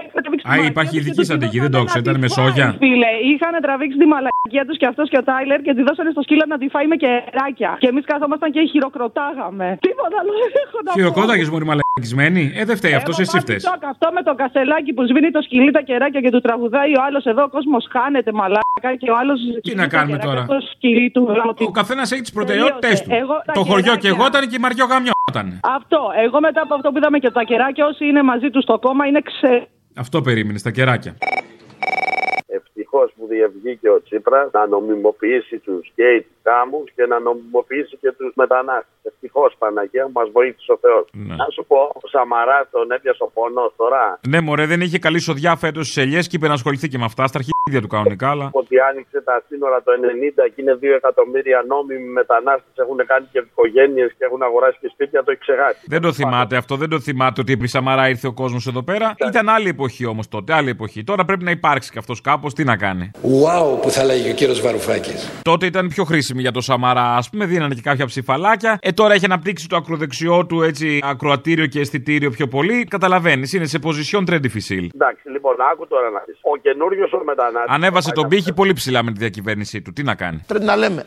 Α, υπάρχει ειδική σαν τη γη, δεν το ξέρω, ήταν με σόγια. Φίλε, είχαν τραβήξει τη μαλακία τους και αυτός και ο Τάιλερ και τη δώσανε στο σκύλο να τη φάει με κεράκια. Και εμείς καθόμασταν και χειροκροτάγαμε. Τίποτα άλλο δεν έχω να πω. Χειροκρόταγες μου μαλακισμένη. Ε, δεν φταίει αυτός, εσύ φταίεις. Το αυτό με το κασελάκι που σβήνει το σκυλί τα κεράκια και του τραγουδάει ο άλλος εδώ, ο κόσμος χάνεται μαλάκα και ο άλλος. Τι να κάνουμε τώρα; Το σκυλί του. Ο καθένας έχει τις προτεραιότητέ του. Εγώ τα Το χωριό και κεράκια- εγώ ήταν και η Μαριό γαμιόταν. Αυτό. Εγώ μετά από αυτό που είδαμε και τα κεράκια, όσοι είναι μαζί τους στο κόμμα είναι ξε. Αυτό περίμενες, τα κεράκια. Ευτυχώς που διευγήκε ο Τσίπρας να νομιμοποιήσει τους γκέι του κάμους και να νομιμοποιήσει και τους μετανάστες. Ευτυχώς Παναγία μου, μας βοήθησε ο Θεός. Να σου πω, ο Σαμαρά τον έπιασε ο πόνο τώρα. Ναι, μωρέ, δεν είχε καλή σοδιά φέτος στις ελιές και είπε να ασχοληθεί και με αυτά. Στα αρχίδια του κανονικά, αλλά. Ότι άνοιξε τα σύνορα το 90 και είναι 2 εκατομμύρια νόμιμοι μετανάστες, έχουν κάνει και οικογένειες και έχουν αγοράσει και σπίτια, το έχει ξεχάσει. Δεν το θυμάται αυτό, δεν το θυμάται ότι επί Σαμαρά ήρθε ο κόσμος εδώ πέρα. Ήταν άλλη εποχή όμως τότε, άλλη εποχή. Τώρα πρέπει να υπάρξει και αυτός κάπως, τι να κάνει. Wow που θα λέγει ο κύριος Βαρουφάκης. Τότε ήταν πιο χρήσιμη για το Σαμαρά, ας πούμε, δίνανε και κάποια ψηφαλάκια. Ε, τώρα έχει αναπτύξει το ακροδεξιό του έτσι ακροατήριο και αισθητήριο πιο πολύ. Καταλαβαίνεις, είναι σε position trendy φυσίλ. Εντάξει, λοιπόν, άκου τώρα να δεις. Ο καινούριος ο μετανάστης. Ανέβασε τον πύχη πολύ ψηλά με τη διακυβέρνησή του. Τι να κάνει. Πρέπει να λέμε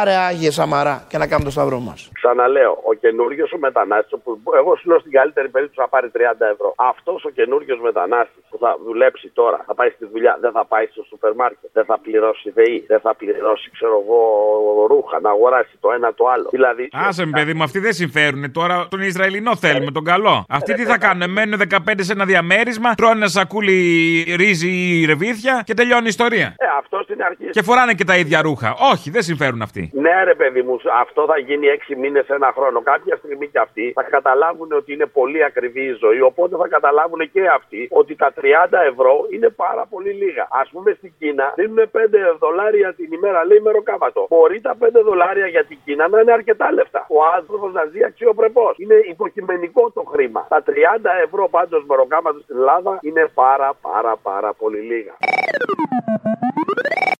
άρε Άγιε Σαμαρά και να κάνουμε το σταυρό μας. Ξαναλέω, ο καινούριο ο μετανάστης, που εγώ σου λέω στην καλύτερη περίπτωση θα πάρει 30 ευρώ. Αυτός ο καινούριο μετανάστης που θα δουλέψει τώρα, θα πάει στη δουλειά, δεν θα πάει στο σούπερ μάρκετ, δεν θα πληρώσει ΔΕΗ, δεν θα πληρώσει, ξέρω εγώ, ρούχα, να αγοράσει το ένα το άλλο. Δηλαδή. Άσε με παιδί μου, αυτοί δεν συμφέρουν. Τώρα τον Ισραηλινό θέλουμε, τον καλό. Αυτοί τι θα κάνουν, μένουν 15 σε ένα διαμέρισμα, τρώνε ένα σακούλι ρύζι ή ρεβίθια και τελειώνει η ιστορία. Ε, αυτός στην αρχής. Και φοράνε και τα ίδια ρούχα. Όχι, δεν συμφέρουν αυτοί. Ναι, ρε παιδί μου, αυτό θα γίνει 6 μήνες, ένα χρόνο. Κάποια στιγμή και αυτοί θα καταλάβουν ότι είναι πολύ ακριβή η ζωή. Οπότε θα καταλάβουν και αυτοί ότι τα 30 ευρώ είναι πάρα πολύ λίγα. Α πούμε στην Κίνα δίνουν 5 δολάρια την ημέρα, λέει μεροκάματο. Μπορεί τα 5 δολάρια για την Κίνα να είναι αρκετά λεφτά. Ο άνθρωπος να ζει αξιοπρεπώς. Είναι υποκειμενικό το χρήμα. Τα 30 ευρώ πάντως μεροκάματο στην Ελλάδα είναι πάρα πάρα πάρα πολύ λίγα.